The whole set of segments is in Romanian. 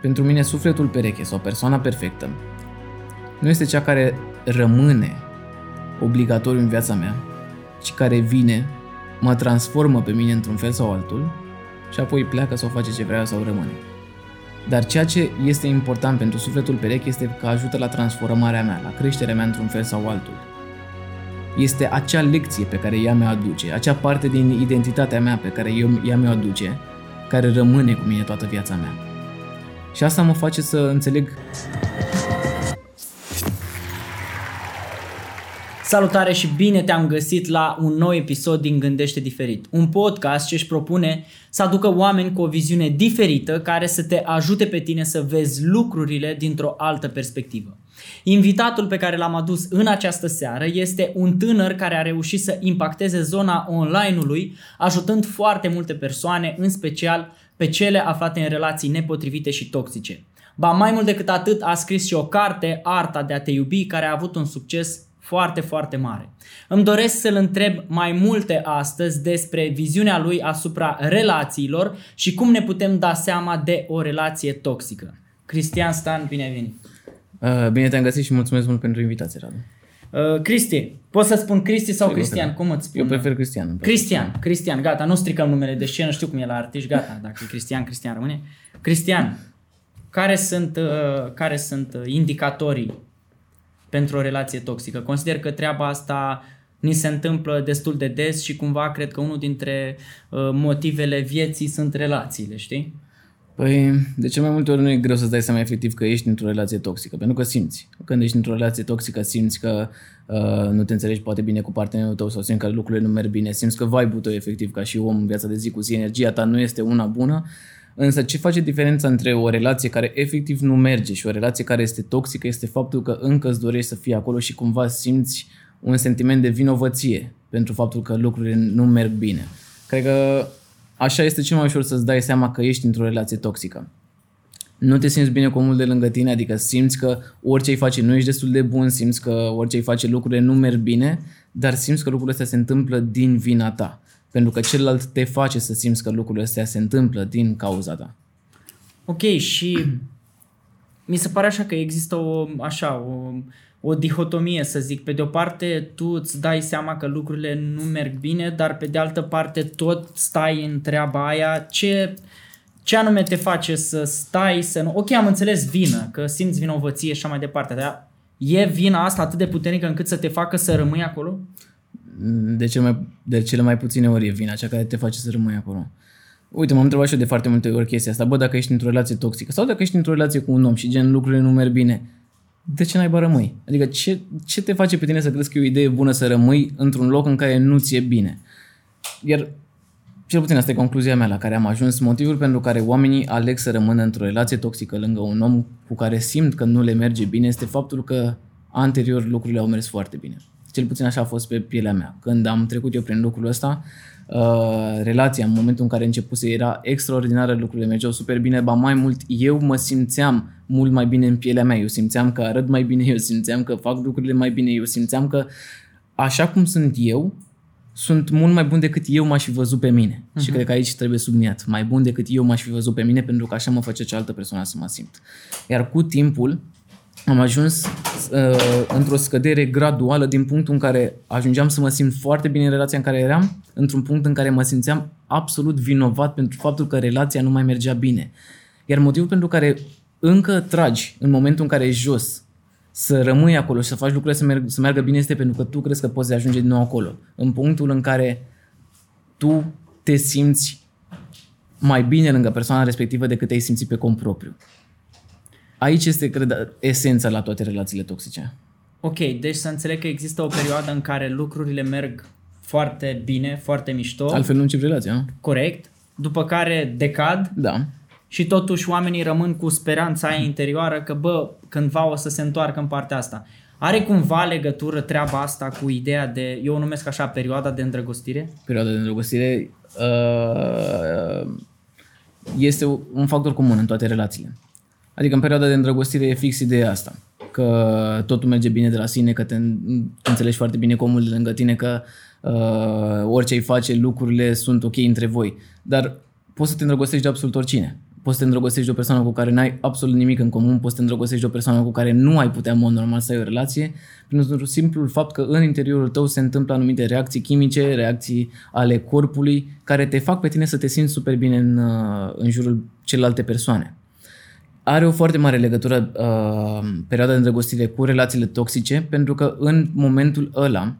Pentru mine, sufletul pereche sau persoana perfectă nu este cea care rămâne obligatoriu în viața mea, ci care vine, mă transformă pe mine într-un fel sau altul și apoi pleacă sau face ce vrea sau rămâne. Dar ceea ce este important pentru sufletul pereche este că ajută la transformarea mea, la creșterea mea într-un fel sau altul. Este acea lecție pe care ea mi-o aduce, acea parte din identitatea mea pe care eu, ea mi-o aduce, care rămâne cu mine toată viața mea. Și asta mă face să înțeleg Salutare și bine te-am găsit la un nou episod din Gândește Diferit, un podcast ce își propune să aducă oameni cu o viziune diferită care să te ajute pe tine să vezi lucrurile dintr-o altă perspectivă. Invitatul pe care l-am adus în această seară este un tânăr care a reușit să impacteze zona online-ului, ajutând foarte multe persoane, în special pe cele aflate în relații nepotrivite și toxice. Ba mai mult decât atât, a scris și o carte, Arta de a te iubi, care a avut un succes foarte, foarte mare. Îmi doresc să-l întreb mai multe astăzi despre viziunea lui asupra relațiilor și cum ne putem da seama de o relație toxică. Cristian Stan, bine ai venit! Uh, bine te-am găsit și mulțumesc mult pentru invitație, Radu. Uh, Cristi, poți să spun Cristi sau Cristian? Cum îți spun? Eu prefer Cristian. Cristian, Cristian, gata, nu stricăm numele de scenă, știu cum e la artiști, gata, dacă e Cristian, Cristian rămâne. Cristian, care sunt, uh, care sunt uh, indicatorii pentru o relație toxică. Consider că treaba asta ni se întâmplă destul de des și cumva cred că unul dintre uh, motivele vieții sunt relațiile, știi? Păi, de ce mai multe ori nu e greu să-ți dai seama efectiv că ești într-o relație toxică, pentru că simți. Când ești într-o relație toxică, simți că uh, nu te înțelegi poate bine cu partenerul tău sau simți că lucrurile nu merg bine, simți că vibe-ul tău efectiv ca și om în viața de zi cu zi, energia ta nu este una bună Însă ce face diferența între o relație care efectiv nu merge și o relație care este toxică este faptul că încă îți dorești să fii acolo și cumva simți un sentiment de vinovăție pentru faptul că lucrurile nu merg bine. Cred că așa este cel mai ușor să-ți dai seama că ești într-o relație toxică. Nu te simți bine cu omul de lângă tine, adică simți că orice îi face nu ești destul de bun, simți că orice îi face lucrurile nu merg bine, dar simți că lucrurile astea se întâmplă din vina ta. Pentru că celălalt te face să simți că lucrurile astea se întâmplă din cauza ta. Ok, și mi se pare așa că există o, așa, o, o dihotomie, să zic. Pe de o parte, tu îți dai seama că lucrurile nu merg bine, dar pe de altă parte tot stai în treaba aia. Ce, ce anume te face să stai, să nu... Ok, am înțeles vină, că simți vinovăție și așa mai departe, dar e vina asta atât de puternică încât să te facă să rămâi acolo? de, cel mai, de cele mai puține ori e vina, cea care te face să rămâi acolo. Uite, m-am întrebat și eu de foarte multe ori chestia asta. Bă, dacă ești într-o relație toxică sau dacă ești într-o relație cu un om și gen lucrurile nu merg bine, de ce n-ai rămâi? Adică ce, ce te face pe tine să crezi că e o idee bună să rămâi într-un loc în care nu ți-e bine? Iar cel puțin asta e concluzia mea la care am ajuns. Motivul pentru care oamenii aleg să rămână într-o relație toxică lângă un om cu care simt că nu le merge bine este faptul că anterior lucrurile au mers foarte bine. Cel puțin așa a fost pe pielea mea. Când am trecut eu prin lucrul ăsta, uh, relația în momentul în care începuse era extraordinară, lucrurile mergeau super bine, ba mai mult eu mă simțeam mult mai bine în pielea mea, eu simțeam că arăt mai bine, eu simțeam că fac lucrurile mai bine, eu simțeam că așa cum sunt eu, sunt mult mai bun decât eu m-aș fi văzut pe mine. Uh-huh. Și mhm. cred că aici trebuie subliniat. Mai bun decât eu m-aș fi văzut pe mine pentru că așa mă face cealaltă persoană să mă simt. Iar cu timpul, am ajuns uh, într-o scădere graduală din punctul în care ajungeam să mă simt foarte bine în relația în care eram, într-un punct în care mă simțeam absolut vinovat pentru faptul că relația nu mai mergea bine. Iar motivul pentru care încă tragi în momentul în care ești jos, să rămâi acolo și să faci lucrurile să, merg, să meargă bine este pentru că tu crezi că poți ajunge din nou acolo. În punctul în care tu te simți mai bine lângă persoana respectivă decât te-ai simțit pe cont propriu. Aici este, cred, esența la toate relațiile toxice. Ok, deci să înțeleg că există o perioadă în care lucrurile merg foarte bine, foarte mișto. Altfel nu încep relația, nu? Corect. După care decad. Da. Și totuși oamenii rămân cu speranța aia interioară că, bă, cândva o să se întoarcă în partea asta. Are cumva legătură treaba asta cu ideea de, eu o numesc așa, perioada de îndrăgostire? Perioada de îndrăgostire uh, este un factor comun în toate relațiile. Adică în perioada de îndrăgostire e fix ideea asta. Că totul merge bine de la sine, că te, te înțelegi foarte bine cu omul de lângă tine, că uh, orice îi face, lucrurile sunt ok între voi. Dar poți să te îndrăgostești de absolut oricine. poți să te îndrăgostești de o persoană cu care n-ai absolut nimic în comun, poți să te îndrăgostești de o persoană cu care nu ai putea în mod normal să ai o relație, pentru simplul fapt că în interiorul tău se întâmplă anumite reacții chimice, reacții ale corpului, care te fac pe tine să te simți super bine în, uh, în jurul celelalte persoane. Are o foarte mare legătură uh, perioada de îndrăgostire cu relațiile toxice, pentru că în momentul ăla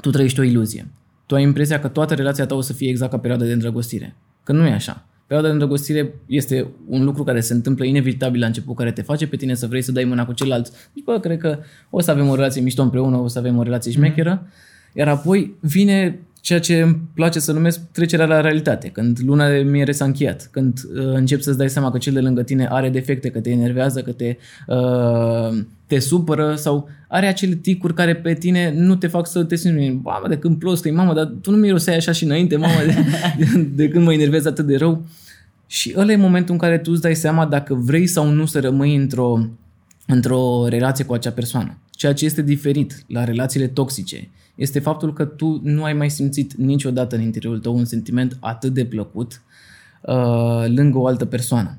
tu trăiești o iluzie. Tu ai impresia că toată relația ta o să fie exact ca perioada de îndrăgostire. Că nu e așa. Perioada de îndrăgostire este un lucru care se întâmplă inevitabil la început, care te face pe tine să vrei să dai mâna cu celălalt. Deci, bă, cred că o să avem o relație mișto împreună, o să avem o relație șmecheră. Mm-hmm. Iar apoi vine ceea ce îmi place să numesc trecerea la realitate, când luna de miere s-a încheiat, când uh, începi să-ți dai seama că cel de lângă tine are defecte, că te enervează, că te, uh, te supără sau are acele ticuri care pe tine nu te fac să te simți, mamă, de când ploscă mamă, dar tu nu miroseai așa și înainte, mamă, de, de, de când mă enervezi atât de rău. Și ăla e momentul în care tu îți dai seama dacă vrei sau nu să rămâi într-o, într-o relație cu acea persoană. Ceea ce este diferit la relațiile toxice este faptul că tu nu ai mai simțit niciodată în interiorul tău un sentiment atât de plăcut uh, lângă o altă persoană.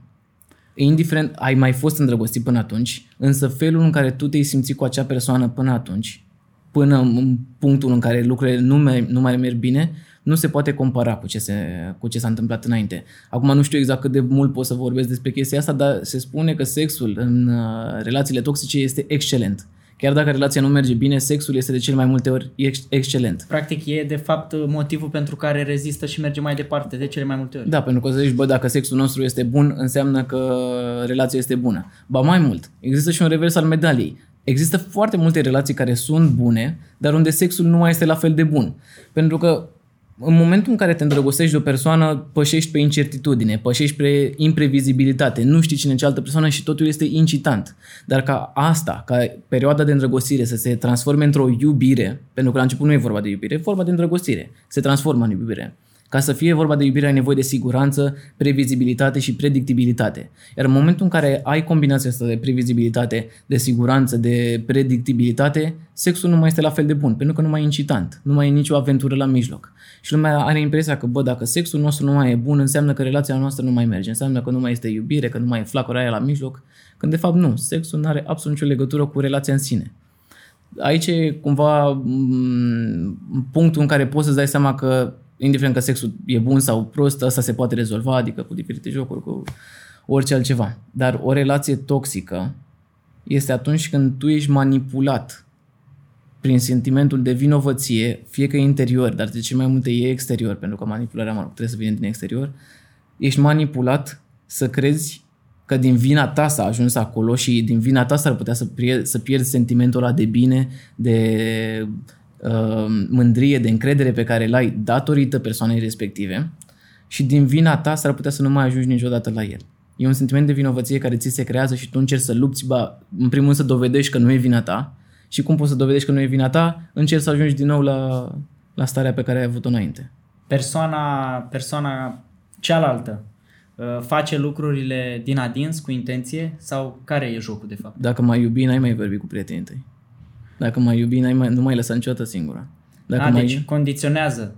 Indiferent, ai mai fost îndrăgostit până atunci, însă felul în care tu te-ai simțit cu acea persoană până atunci, până în punctul în care lucrurile nu mai, nu mai merg bine, nu se poate compara cu ce, se, cu ce s-a întâmplat înainte. Acum nu știu exact cât de mult pot să vorbesc despre chestia asta, dar se spune că sexul în uh, relațiile toxice este excelent. Chiar dacă relația nu merge bine, sexul este de cel mai multe ori ex- excelent. Practic e de fapt motivul pentru care rezistă și merge mai departe de cele mai multe ori. Da, pentru că să zici, bă, dacă sexul nostru este bun, înseamnă că relația este bună. Ba mai mult, există și un revers al medaliei. Există foarte multe relații care sunt bune, dar unde sexul nu mai este la fel de bun. Pentru că în momentul în care te îndrăgostești de o persoană, pășești pe incertitudine, pășești pe imprevizibilitate, nu știi cine e cealaltă persoană și totul este incitant. Dar ca asta, ca perioada de îndrăgostire să se transforme într-o iubire, pentru că la început nu e vorba de iubire, e vorba de îndrăgostire, se transformă în iubire. Ca să fie vorba de iubire ai nevoie de siguranță, previzibilitate și predictibilitate. Iar în momentul în care ai combinația asta de previzibilitate, de siguranță, de predictibilitate, sexul nu mai este la fel de bun, pentru că nu mai e incitant, nu mai e nicio aventură la mijloc. Și lumea are impresia că, bă, dacă sexul nostru nu mai e bun, înseamnă că relația noastră nu mai merge, înseamnă că nu mai este iubire, că nu mai e flacăra aia la mijloc, când de fapt nu, sexul nu are absolut nicio legătură cu relația în sine. Aici e cumva m- punctul în care poți să-ți dai seama că indiferent că sexul e bun sau prost, asta se poate rezolva, adică cu diferite jocuri, cu orice altceva. Dar o relație toxică este atunci când tu ești manipulat prin sentimentul de vinovăție, fie că e interior, dar de ce mai multe e exterior, pentru că manipularea, mă rog, trebuie să vină din exterior, ești manipulat să crezi că din vina ta s-a ajuns acolo și din vina ta s-ar putea să, pierzi, să pierzi sentimentul ăla de bine, de uh, mândrie, de încredere pe care l-ai datorită persoanei respective și din vina ta s-ar putea să nu mai ajungi niciodată la el. E un sentiment de vinovăție care ți se creează și tu încerci să lupți, ba, în primul rând să dovedești că nu e vina ta și cum poți să dovedești că nu e vina ta, încerci să ajungi din nou la, la starea pe care ai avut-o înainte. Persoana, persoana cealaltă uh, face lucrurile din adins cu intenție sau care e jocul de fapt? Dacă mai iubi, n-ai mai vorbi cu prietenii tăi. Dacă mai iubi, n-ai mai, nu mai lăsa niciodată singura. Dacă A, mai, deci condiționează.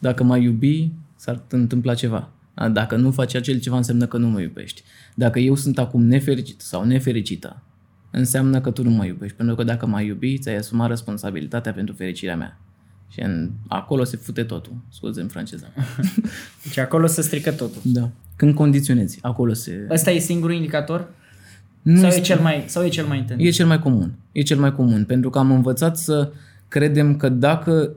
dacă mai iubi, s-ar întâmpla ceva. A, Dacă nu faci acel ceva, înseamnă că nu mă iubești. Dacă eu sunt acum nefericit sau nefericită, înseamnă că tu nu mă iubești. Pentru că dacă m-ai iubi, ți-ai asumat responsabilitatea pentru fericirea mea. Și în, acolo se fute totul. Scuze în franceză. Deci acolo se strică totul. Da. Când condiționezi, acolo se... Ăsta e singurul indicator? Nu sau, este- e cel mai, sau e cel mai intens? E cel mai comun. E cel mai comun. Pentru că am învățat să credem că dacă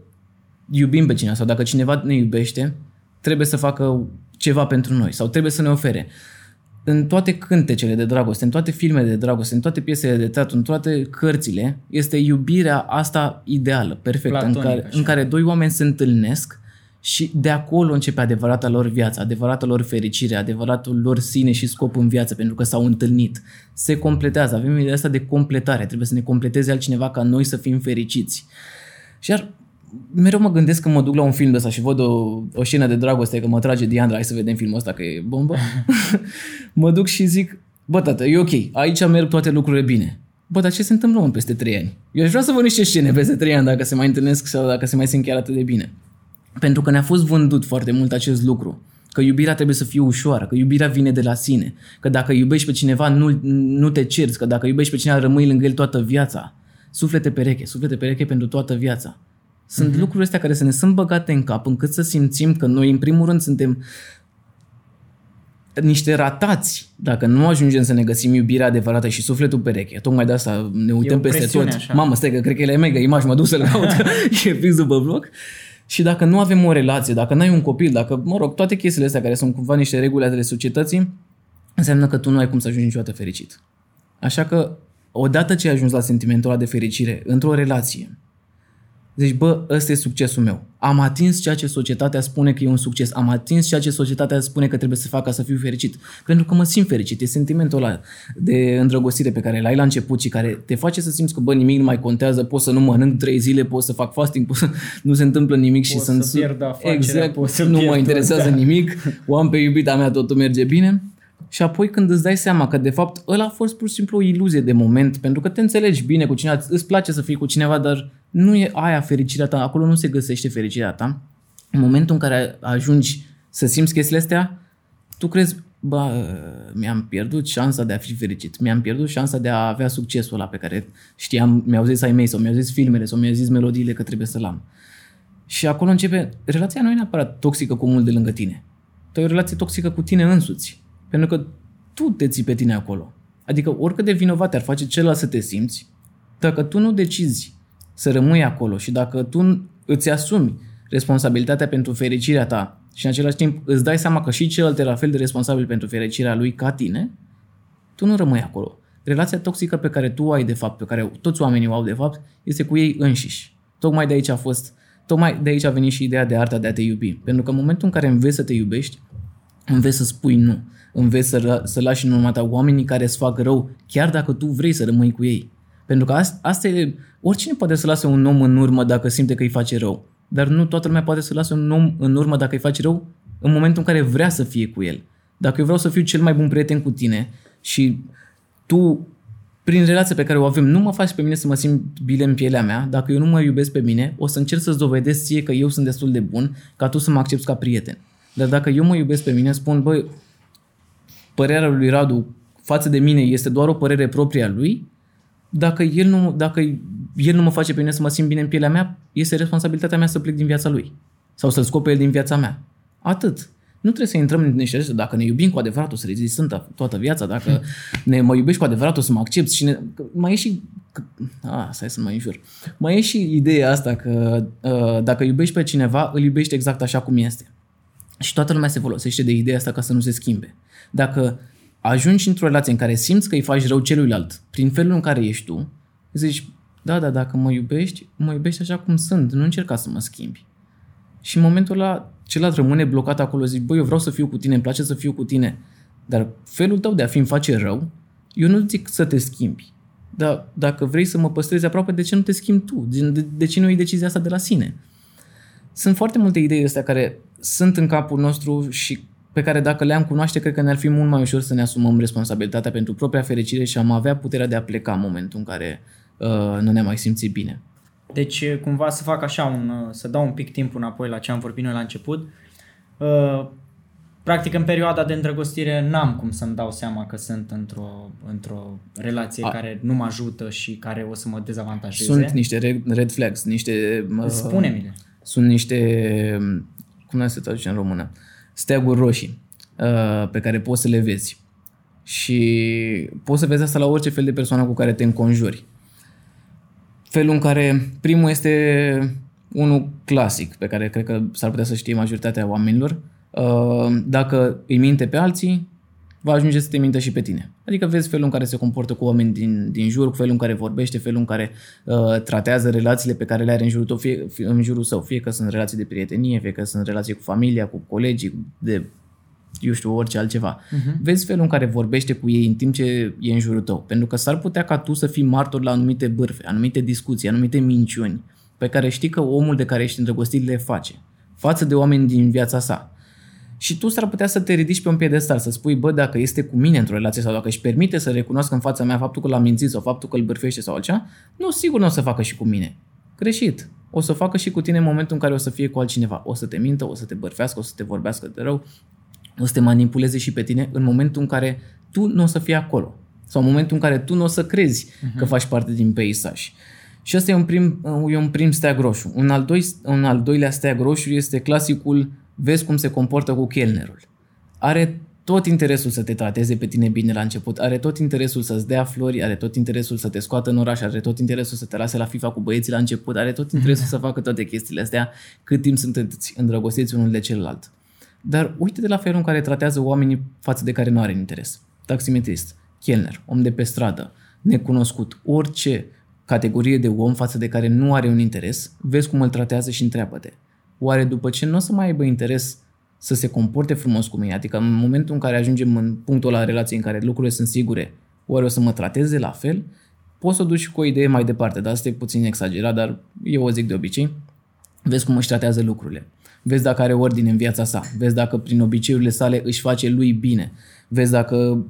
iubim pe cineva sau dacă cineva ne iubește, trebuie să facă ceva pentru noi sau trebuie să ne ofere. În toate cântecele de dragoste, în toate filmele de dragoste, în toate piesele de teatru, în toate cărțile, este iubirea asta ideală, perfectă, în Platonică, care, așa. în care doi oameni se întâlnesc și de acolo începe adevărata lor viață, adevărata lor fericire, adevăratul lor sine și scop în viață, pentru că s-au întâlnit. Se completează, avem ideea asta de completare, trebuie să ne completeze altcineva ca noi să fim fericiți. Și iar mereu mă gândesc când mă duc la un film de ăsta și văd o, o scenă de dragoste, că mă trage Diandra, hai să vedem filmul ăsta că e bombă. mă duc și zic, bă tată, e ok, aici merg toate lucrurile bine. Bă, dar ce se întâmplă mă, peste 3 ani? Eu aș vrea să văd niște scene peste 3 ani dacă se mai întâlnesc sau dacă se mai simt chiar atât de bine. Pentru că ne-a fost vândut foarte mult acest lucru. Că iubirea trebuie să fie ușoară, că iubirea vine de la sine, că dacă iubești pe cineva nu, nu te cerți, că dacă iubești pe cineva rămâi lângă el toată viața. Suflete pereche, suflete pereche pentru toată viața. Sunt uh-huh. lucruri astea care să ne sunt băgate în cap încât să simțim că noi în primul rând suntem niște ratați dacă nu ajungem să ne găsim iubirea adevărată și sufletul pereche. Tocmai de asta ne uităm peste tot. Așa. Mamă, stai că cred că e mega imagine, mă duc să-l caut, e fix după bloc. Și dacă nu avem o relație, dacă n-ai un copil, dacă, mă rog, toate chestiile astea care sunt cumva niște reguli ale societății, înseamnă că tu nu ai cum să ajungi niciodată fericit. Așa că, odată ce ai ajuns la sentimentul ăla de fericire într-o relație, deci, bă, ăsta e succesul meu. Am atins ceea ce societatea spune că e un succes. Am atins ceea ce societatea spune că trebuie să fac ca să fiu fericit. Pentru că mă simt fericit. E sentimentul ăla de îndrăgostire pe care l-ai la început și care te face să simți că, bă, nimic nu mai contează, pot să nu mănânc trei zile, pot să fac fasting, pot să nu se întâmplă nimic și Pot sunt... să pierd afacerea, exact, pot să nu mă pierd interesează tot, da. nimic, o am pe iubita mea, totul merge bine. Și apoi când îți dai seama că de fapt ăla a fost pur și simplu o iluzie de moment, pentru că te înțelegi bine cu cineva, îți place să fii cu cineva, dar nu e aia fericirea ta, acolo nu se găsește fericirea ta. În momentul în care ajungi să simți chestiile astea, tu crezi, bă, mi-am pierdut șansa de a fi fericit, mi-am pierdut șansa de a avea succesul ăla pe care știam, mi-au zis ai mei sau mi-au zis filmele sau mi-au zis melodiile că trebuie să-l am. Și acolo începe, relația nu e neapărat toxică cu omul de lângă tine. Tu ai o relație toxică cu tine însuți. Pentru că tu te ții pe tine acolo. Adică oricât de vinovat ar face celălalt să te simți, dacă tu nu decizi să rămâi acolo și dacă tu îți asumi responsabilitatea pentru fericirea ta și în același timp îți dai seama că și celălalt era la fel de responsabil pentru fericirea lui ca tine, tu nu rămâi acolo. Relația toxică pe care tu o ai de fapt, pe care toți oamenii o au de fapt, este cu ei înșiși. Tocmai de aici a fost, tocmai de aici a venit și ideea de arta de a te iubi. Pentru că în momentul în care înveți să te iubești, înveți să spui nu. Înveți să, să lași în urma ta oamenii care îți fac rău, chiar dacă tu vrei să rămâi cu ei. Pentru că asta, asta e, oricine poate să lase un om în urmă dacă simte că îi face rău. Dar nu toată lumea poate să lase un om în urmă dacă îi face rău în momentul în care vrea să fie cu el. Dacă eu vreau să fiu cel mai bun prieten cu tine și tu, prin relația pe care o avem, nu mă faci pe mine să mă simt bine în pielea mea, dacă eu nu mă iubesc pe mine, o să încerc să-ți dovedesc ție că eu sunt destul de bun ca tu să mă accepti ca prieten. Dar dacă eu mă iubesc pe mine, spun, băi, părerea lui Radu față de mine este doar o părere proprie a lui, dacă el nu, dacă el nu mă face pe mine să mă simt bine în pielea mea, este responsabilitatea mea să plec din viața lui. Sau să-l scop pe el din viața mea. Atât. Nu trebuie să intrăm în niște astea. Dacă ne iubim cu adevărat, o să rezistăm toată viața. Dacă ne mă iubești cu adevărat, o să mă accepti. Și ne, că mai e și... Că, a, stai să mă înjur. Mai e și ideea asta că uh, dacă iubești pe cineva, îl iubești exact așa cum este. Și toată lumea se folosește de ideea asta ca să nu se schimbe. Dacă ajungi într-o relație în care simți că îi faci rău celuilalt prin felul în care ești tu, zici, da, da, dacă mă iubești, mă iubești așa cum sunt, nu încerca să mă schimbi. Și în momentul ăla, celălalt rămâne blocat acolo, zic, băi, eu vreau să fiu cu tine, îmi place să fiu cu tine, dar felul tău de a fi îmi face rău, eu nu zic să te schimbi. Dar dacă vrei să mă păstrezi aproape, de ce nu te schimbi tu? De, de, de ce nu iei decizia asta de la sine? Sunt foarte multe idei astea care sunt în capul nostru și pe care dacă le-am cunoaște, cred că ne-ar fi mult mai ușor să ne asumăm responsabilitatea pentru propria fericire și am avea puterea de a pleca în momentul în care uh, nu ne mai simțit bine. Deci, cumva să fac așa, un, să dau un pic timp înapoi la ce am vorbit noi la început. Uh, practic, în perioada de îndrăgostire n-am cum să-mi dau seama că sunt într-o, într-o relație A. care nu mă ajută și care o să mă dezavantajeze. Sunt niște red flags, niște... Uh, Spune-mi-le. Sunt niște... Cum se traduce în română? Steaguri roșii uh, pe care poți să le vezi. Și poți să vezi asta la orice fel de persoană cu care te înconjuri felul în care primul este unul clasic, pe care cred că s-ar putea să știe majoritatea oamenilor. Uh, dacă îi minte pe alții, va ajunge să te mintă și pe tine. Adică vezi felul în care se comportă cu oameni din, din jur, felul în care vorbește, felul în care uh, tratează relațiile pe care le are în jurul, tău, fie, fie, în jurul său, fie că sunt relații de prietenie, fie că sunt relații cu familia, cu colegii, de eu știu, orice altceva. Uh-huh. Vezi felul în care vorbește cu ei în timp ce e în jurul tău. Pentru că s-ar putea ca tu să fii martor la anumite bârfe, anumite discuții, anumite minciuni pe care știi că omul de care ești îndrăgostit le face față de oameni din viața sa. Și tu s-ar putea să te ridici pe un piedestal, să spui, bă, dacă este cu mine într-o relație sau dacă își permite să recunoască în fața mea faptul că l-a mințit sau faptul că îl bârfește sau altceva, nu, sigur nu o să facă și cu mine. Greșit. O să facă și cu tine în momentul în care o să fie cu altcineva. O să te mintă, o să te bărfească, o să te vorbească de rău, o să te manipuleze și pe tine în momentul în care tu nu o să fii acolo. Sau în momentul în care tu nu o să crezi uh-huh. că faci parte din peisaj. Și ăsta e un prim, e un prim steag roșu. Un al, doi, un al doilea steag roșu este clasicul vezi cum se comportă cu chelnerul. Are tot interesul să te trateze pe tine bine la început, are tot interesul să-ți dea flori, are tot interesul să te scoată în oraș, are tot interesul să te lase la FIFA cu băieții la început, are tot interesul să facă toate chestiile astea cât timp sunteți îndrăgostiți unul de celălalt. Dar uite de la felul în care tratează oamenii față de care nu are interes. Taximetrist, chelner, om de pe stradă, necunoscut, orice categorie de om față de care nu are un interes, vezi cum îl tratează și întreabă-te. Oare după ce nu o să mai aibă interes să se comporte frumos cu mine, adică în momentul în care ajungem în punctul la relației în care lucrurile sunt sigure, oare o să mă trateze la fel? Poți să o duci cu o idee mai departe, dar asta e puțin exagerat, dar eu o zic de obicei. Vezi cum își tratează lucrurile. Vezi dacă are ordine în viața sa. Vezi dacă prin obiceiurile sale își face lui bine. Vezi dacă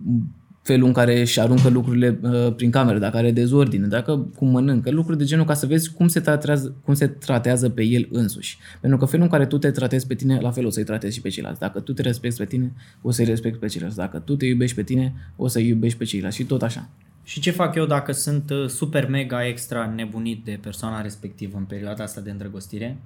felul în care își aruncă lucrurile uh, prin cameră, dacă are dezordine, dacă cum mănâncă, lucruri de genul ca să vezi cum se, tratează, cum se tratează pe el însuși. Pentru că felul în care tu te tratezi pe tine, la fel o să-i tratezi și pe ceilalți. Dacă tu te respecti pe tine, o să-i respecti pe ceilalți. Dacă tu te iubești pe tine, o să-i iubești pe ceilalți și tot așa. Și ce fac eu dacă sunt uh, super mega extra nebunit de persoana respectivă în perioada asta de îndrăgostire,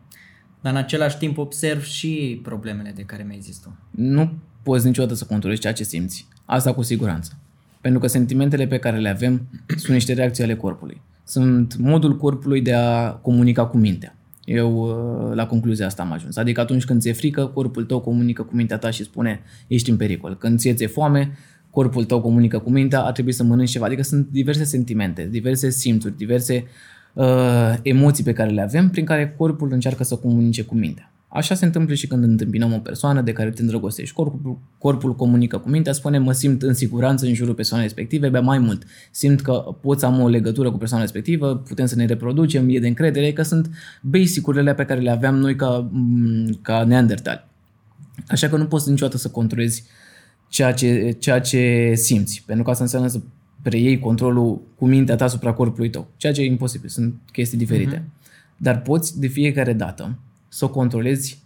dar în același timp observ și problemele de care mi-ai zis tu? Nu poți niciodată să controlezi ceea ce simți. Asta cu siguranță. Pentru că sentimentele pe care le avem sunt niște reacții ale corpului. Sunt modul corpului de a comunica cu mintea. Eu uh, la concluzia asta am ajuns. Adică atunci când ți-e frică, corpul tău comunică cu mintea ta și spune ești în pericol. Când ți-e foame, corpul tău comunică cu mintea, ar trebui să mănânci ceva. Adică sunt diverse sentimente, diverse simțuri, diverse uh, emoții pe care le avem prin care corpul încearcă să comunice cu mintea. Așa se întâmplă și când întâmpinăm o persoană de care te îndrăgostești. Corpul, corpul comunică cu mintea, spune mă simt în siguranță în jurul persoanei respective, bea mai mult. Simt că pot să am o legătură cu persoana respectivă, putem să ne reproducem, e de încredere, că sunt basic-urile pe care le aveam noi ca, mm, ca neandertali. Așa că nu poți niciodată să controlezi ceea ce, ceea ce simți, pentru că asta înseamnă să preiei controlul cu mintea ta asupra corpului tău, ceea ce e imposibil, sunt chestii diferite. Uh-huh. Dar poți de fiecare dată să o controlezi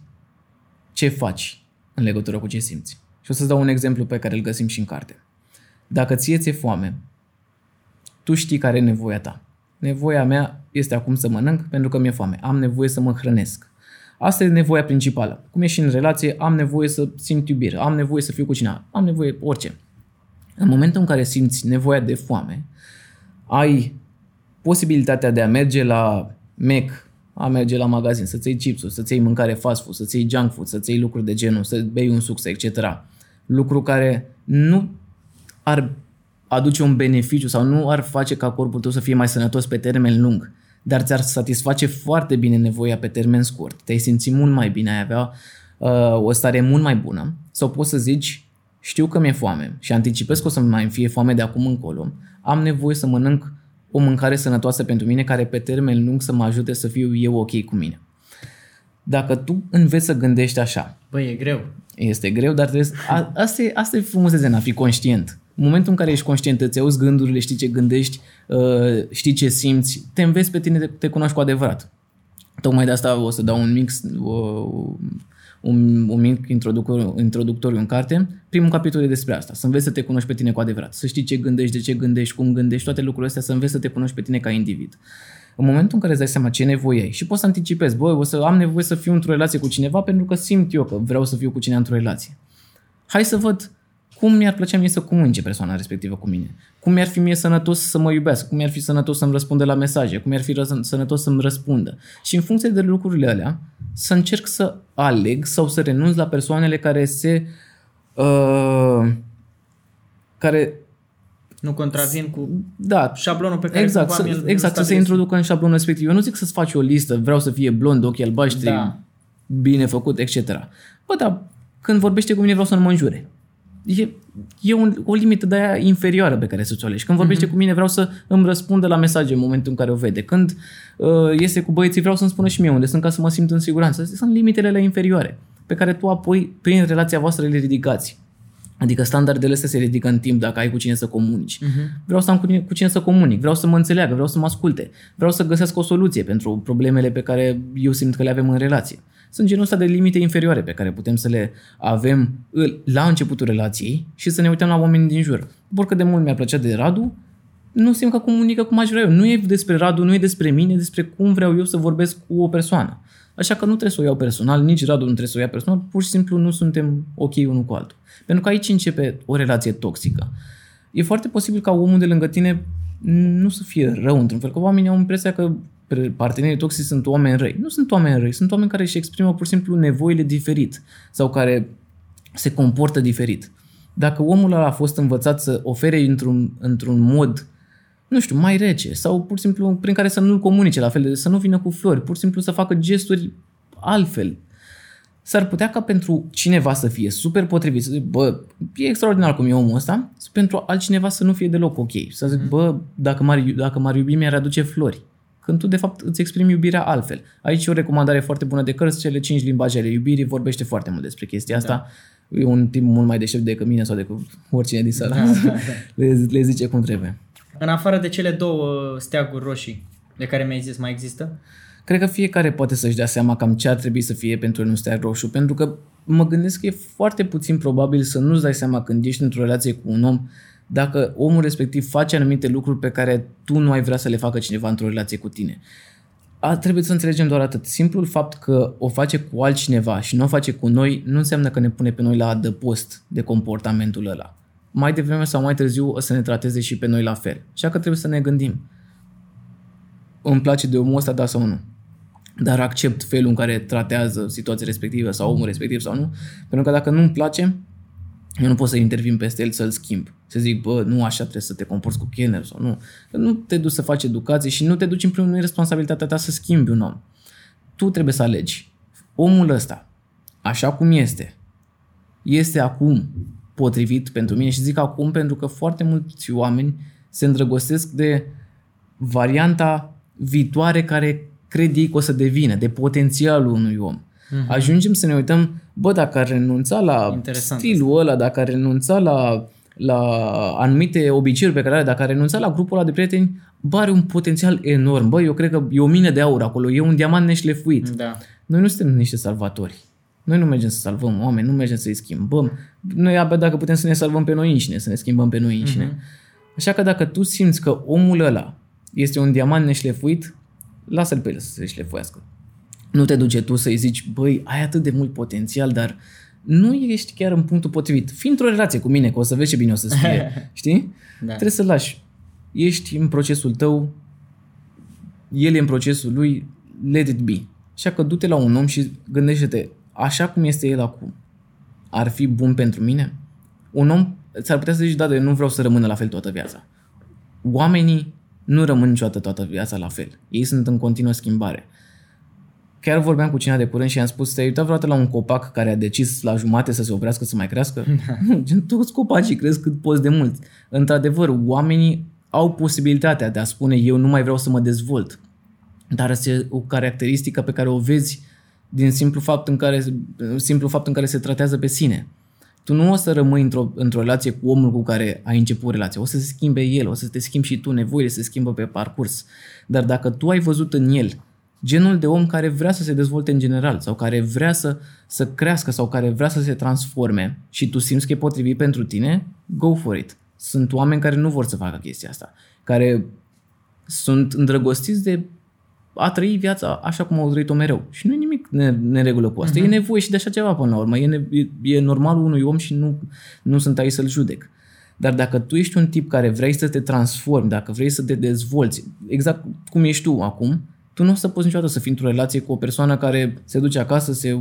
ce faci în legătură cu ce simți. Și o să-ți dau un exemplu pe care îl găsim și în carte. Dacă ție ți-e foame, tu știi care e nevoia ta. Nevoia mea este acum să mănânc pentru că mi-e foame. Am nevoie să mă hrănesc. Asta e nevoia principală. Cum e și în relație, am nevoie să simt iubire, am nevoie să fiu cu cineva, am nevoie orice. În momentul în care simți nevoia de foame, ai posibilitatea de a merge la Mac a merge la magazin, să-ți iei chipsuri, să-ți iei mâncare fast food, să-ți iei junk food, să-ți iei lucruri de genul, să bei un suc, etc. Lucru care nu ar aduce un beneficiu sau nu ar face ca corpul tău să fie mai sănătos pe termen lung, dar ți-ar satisface foarte bine nevoia pe termen scurt. Te-ai simți mult mai bine, ai avea uh, o stare mult mai bună sau poți să zici știu că mi-e foame și anticipez că o să mai fie foame de acum încolo, am nevoie să mănânc o mâncare sănătoasă pentru mine care pe termen lung să mă ajute să fiu eu ok cu mine. Dacă tu înveți să gândești așa. Băi, e greu. Este greu, dar trebuie să, a, asta, e, asta e frumusețea în a fi conștient. În momentul în care ești conștient, îți auzi gândurile, știi ce gândești, uh, știi ce simți, te înveți pe tine, te, te cunoști cu adevărat. Tocmai de asta o să dau un mix, uh, un, un mic introductoriu, introductoriu în carte. Primul capitol e despre asta, să înveți să te cunoști pe tine cu adevărat, să știi ce gândești, de ce gândești, cum gândești, toate lucrurile astea, să înveți să te cunoști pe tine ca individ. În momentul în care îți dai seama ce nevoie ai și poți să anticipezi, băi, o să am nevoie să fiu într-o relație cu cineva pentru că simt eu că vreau să fiu cu cineva într-o relație. Hai să văd cum mi-ar plăcea mie să comunice persoana respectivă cu mine, cum mi-ar fi mie sănătos să mă iubească, cum mi-ar fi sănătos să-mi răspundă la mesaje, cum mi-ar fi sănătos să-mi răspundă. Și în funcție de lucrurile alea, să încerc să aleg sau să renunț la persoanele care se... Uh, care nu contravin cu da, șablonul pe care exact, să, exact, să se introducă în șablonul respectiv. Eu nu zic să-ți faci o listă, vreau să fie blond, ochi albaștri, da. bine făcut, etc. Bă, dar când vorbește cu mine vreau să nu mă înjure e, e un, o limită de aia inferioară pe care să ți-o alegi. Când vorbește uh-huh. cu mine vreau să îmi răspundă la mesaje în momentul în care o vede. Când uh, iese cu băieții vreau să-mi spună și mie unde sunt ca să mă simt în siguranță. Astea sunt limitele la inferioare pe care tu apoi prin relația voastră le ridicați. Adică standardele astea se ridică în timp dacă ai cu cine să comunici. Uh-huh. Vreau să am cu cine, cu cine să comunic, vreau să mă înțeleagă, vreau să mă asculte, vreau să găsesc o soluție pentru problemele pe care eu simt că le avem în relație. Sunt genul ăsta de limite inferioare pe care putem să le avem la începutul relației și să ne uităm la oamenii din jur. Oricât de mult mi-a plăcea de Radu, nu simt că comunică cum aș vrea eu. Nu e despre Radu, nu e despre mine, e despre cum vreau eu să vorbesc cu o persoană. Așa că nu trebuie să o iau personal, nici Radu nu trebuie să o ia personal, pur și simplu nu suntem ok unul cu altul. Pentru că aici începe o relație toxică. E foarte posibil ca omul de lângă tine nu să fie rău într-un fel, că oamenii au impresia că partenerii toxici sunt oameni răi. Nu sunt oameni răi, sunt oameni care își exprimă pur și simplu nevoile diferit sau care se comportă diferit. Dacă omul ăla a fost învățat să ofere într-un, într-un mod nu știu, mai rece sau pur și simplu prin care să nu-l comunice la fel, să nu vină cu flori, pur și simplu să facă gesturi altfel. S-ar putea ca pentru cineva să fie super potrivit, să zic, bă, e extraordinar cum e omul ăsta, să pentru altcineva să nu fie deloc ok. Să zic, bă, dacă m-ar, dacă m-ar iubi, mi-ar aduce flori. Când tu, de fapt, îți exprimi iubirea altfel. Aici e o recomandare foarte bună de cărți, cele cinci limbaje ale iubirii, vorbește foarte mult despre chestia asta. Da. E un timp mult mai deștept decât mine sau decât oricine din sala. Da, da, da. Le, le zice cum trebuie. În afară de cele două steaguri roșii de care mi-ai zis, mai există? Cred că fiecare poate să-și dea seama cam ce ar trebui să fie pentru un steag roșu, pentru că mă gândesc că e foarte puțin probabil să nu-ți dai seama când ești într-o relație cu un om dacă omul respectiv face anumite lucruri pe care tu nu ai vrea să le facă cineva într-o relație cu tine. A, trebuie să înțelegem doar atât. Simplul fapt că o face cu altcineva și nu o face cu noi nu înseamnă că ne pune pe noi la adăpost de comportamentul ăla mai devreme sau mai târziu o să ne trateze și pe noi la fel. Așa că trebuie să ne gândim. Îmi place de omul ăsta, da sau nu? Dar accept felul în care tratează situația respectivă sau omul respectiv sau nu. Pentru că dacă nu-mi place, eu nu pot să intervin peste el să-l schimb. Să zic, bă, nu așa trebuie să te comporți cu Kenner sau nu. Că nu te duci să faci educație și nu te duci în primul rând responsabilitatea ta să schimbi un om. Tu trebuie să alegi. Omul ăsta, așa cum este, este acum potrivit pentru mine și zic acum pentru că foarte mulți oameni se îndrăgostesc de varianta viitoare care cred ei că o să devină, de potențialul unui om. Mm-hmm. Ajungem să ne uităm, bă, dacă ar renunța la Interesant stilul asta. ăla, dacă ar renunța la, la anumite obiceiuri pe care are, dacă ar renunța la grupul ăla de prieteni, bă, are un potențial enorm. Bă, eu cred că e o mină de aur acolo, e un diamant neșlefuit. Da. Noi nu suntem niște salvatori. Noi nu mergem să salvăm oameni, nu mergem să-i schimbăm. Noi abia dacă putem să ne salvăm pe noi înșine, să ne schimbăm pe noi înșine. Uh-huh. Așa că dacă tu simți că omul ăla este un diamant neșlefuit, lasă-l pe el să se șlefuiască. Nu te duce tu să-i zici, băi, ai atât de mult potențial, dar nu ești chiar în punctul potrivit. Fii într-o relație cu mine, că o să vezi ce bine o să fie. Știi? Da. Trebuie să lași. Ești în procesul tău, el e în procesul lui, let it be. Așa că du-te la un om și gândește-te, așa cum este el acum, ar fi bun pentru mine? Un om s-ar putea să zici, da, de nu vreau să rămână la fel toată viața. Oamenii nu rămân niciodată toată viața la fel. Ei sunt în continuă schimbare. Chiar vorbeam cu cineva de curând și i-am spus, te-ai uitat vreodată la un copac care a decis la jumate să se oprească să mai crească? Nu, gen, toți copacii cresc cât poți de mult. Într-adevăr, oamenii au posibilitatea de a spune eu nu mai vreau să mă dezvolt. Dar este o caracteristică pe care o vezi din simplu fapt în care, simplu fapt în care se tratează pe sine. Tu nu o să rămâi într-o, într-o relație cu omul cu care ai început relația. O să se schimbe el, o să te schimbi și tu, nevoile se schimbă pe parcurs. Dar dacă tu ai văzut în el genul de om care vrea să se dezvolte în general sau care vrea să, să crească sau care vrea să se transforme și tu simți că e potrivit pentru tine, go for it. Sunt oameni care nu vor să facă chestia asta, care sunt îndrăgostiți de a trăi viața așa cum au trăit-o mereu. Și nu e nimic neregulă cu asta. Uh-huh. E nevoie și de așa ceva până la urmă. E, ne- e normalul unui om și nu, nu sunt aici să-l judec. Dar dacă tu ești un tip care vrei să te transformi, dacă vrei să te dezvolți, exact cum ești tu acum, tu nu o să poți niciodată să fii într-o relație cu o persoană care se duce acasă, se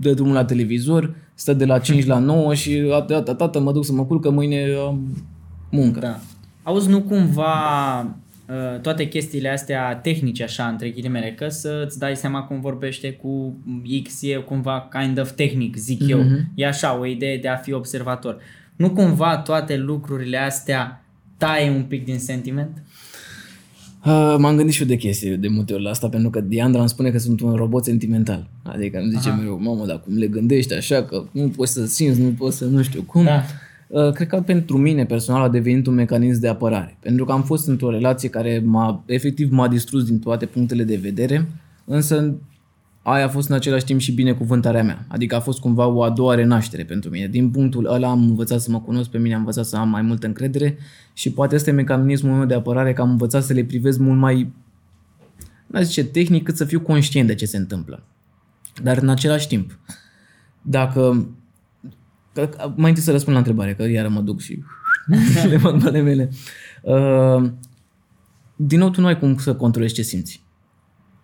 dă drumul la televizor, stă de la 5 la 9 și tata, tata, mă duc să mă culcă, mâine am muncă. Da. Auzi, nu cumva Uh, toate chestiile astea tehnice, așa, între ghilimele, că să-ți dai seama cum vorbește cu X, e cumva kind of tehnic, zic mm-hmm. eu. Mhm. E așa, o idee de a fi observator. Nu cumva toate lucrurile astea taie un pic din sentiment? Uh, m-am gândit și eu de chestii de multe ori la asta, pentru că Diandra îmi spune că sunt un robot sentimental. Adică îmi zice Aha. mereu, mamă, dar cum le gândești așa, că nu poți să simți, nu poți să nu știu cum. Da. Uh, cred că pentru mine personal a devenit un mecanism de apărare. Pentru că am fost într-o relație care m-a, efectiv m-a distrus din toate punctele de vedere, însă aia a fost în același timp și binecuvântarea mea. Adică a fost cumva o a doua renaștere pentru mine. Din punctul ăla am învățat să mă cunosc pe mine, am învățat să am mai multă încredere și poate este mecanismul meu de apărare că am învățat să le privesc mult mai, nu zice tehnic, cât să fiu conștient de ce se întâmplă. Dar în același timp, dacă mai întâi să răspund la întrebare, că iară mă duc și le văd ale mele. Uh, din nou, tu nu ai cum să controlezi ce simți.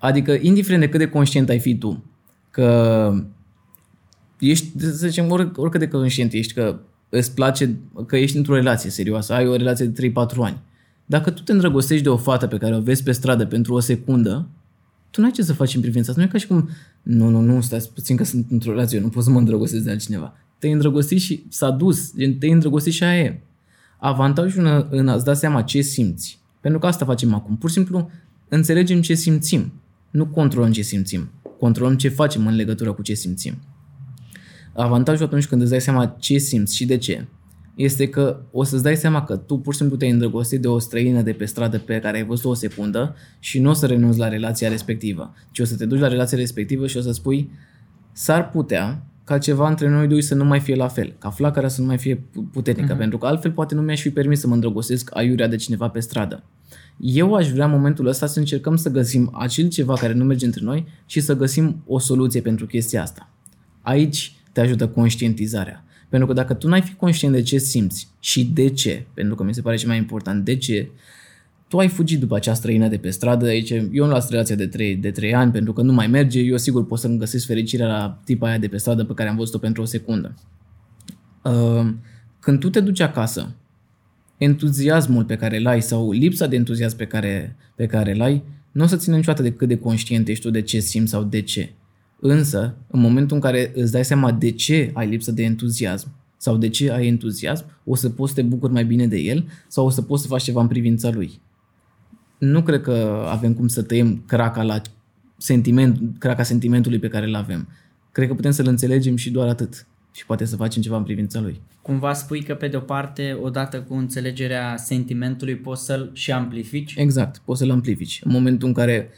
Adică, indiferent de cât de conștient ai fi tu, că ești, să zicem, oricât de conștient ești că îți place, că ești într-o relație serioasă, ai o relație de 3-4 ani. Dacă tu te îndrăgostești de o fată pe care o vezi pe stradă pentru o secundă, tu nu ai ce să faci în privința asta. Nu e ca și cum, nu, nu, nu, stați puțin că sunt într-o relație, eu nu pot să mă îndrăgostesc de altcineva te-ai îndrăgostit și s-a dus, te-ai îndrăgostit și aia e. Avantajul în, în a-ți da seama ce simți, pentru că asta facem acum, pur și simplu înțelegem ce simțim, nu controlăm ce simțim, controlăm ce facem în legătură cu ce simțim. Avantajul atunci când îți dai seama ce simți și de ce, este că o să-ți dai seama că tu pur și simplu te-ai îndrăgostit de o străină de pe stradă pe care ai văzut o secundă și nu o să renunți la relația respectivă, ci o să te duci la relația respectivă și o să spui s-ar putea ca ceva între noi doi să nu mai fie la fel, ca flacăra să nu mai fie puternică, uh-huh. pentru că altfel poate nu mi-aș fi permis să mă îndrăgostesc aiurea de cineva pe stradă. Eu aș vrea în momentul ăsta să încercăm să găsim acel ceva care nu merge între noi și să găsim o soluție pentru chestia asta. Aici te ajută conștientizarea. Pentru că dacă tu n-ai fi conștient de ce simți și de ce, pentru că mi se pare cel mai important, de ce, tu ai fugit după acea străină de pe stradă, aici eu nu las relația de 3, de 3 ani pentru că nu mai merge, eu sigur pot să-mi găsesc fericirea la tipa aia de pe stradă pe care am văzut-o pentru o secundă. Uh, când tu te duci acasă, entuziasmul pe care îl ai sau lipsa de entuziasm pe care, pe care îl ai, nu o să țină niciodată de cât de conștient ești tu de ce simți sau de ce. Însă, în momentul în care îți dai seama de ce ai lipsă de entuziasm sau de ce ai entuziasm, o să poți să te bucuri mai bine de el sau o să poți să faci ceva în privința lui nu cred că avem cum să tăiem craca la sentiment, craca sentimentului pe care îl avem. Cred că putem să-l înțelegem și doar atât. Și poate să facem ceva în privința lui. Cumva spui că pe de o parte, odată cu înțelegerea sentimentului, poți să-l și amplifici? Exact, poți să-l amplifici. În momentul în care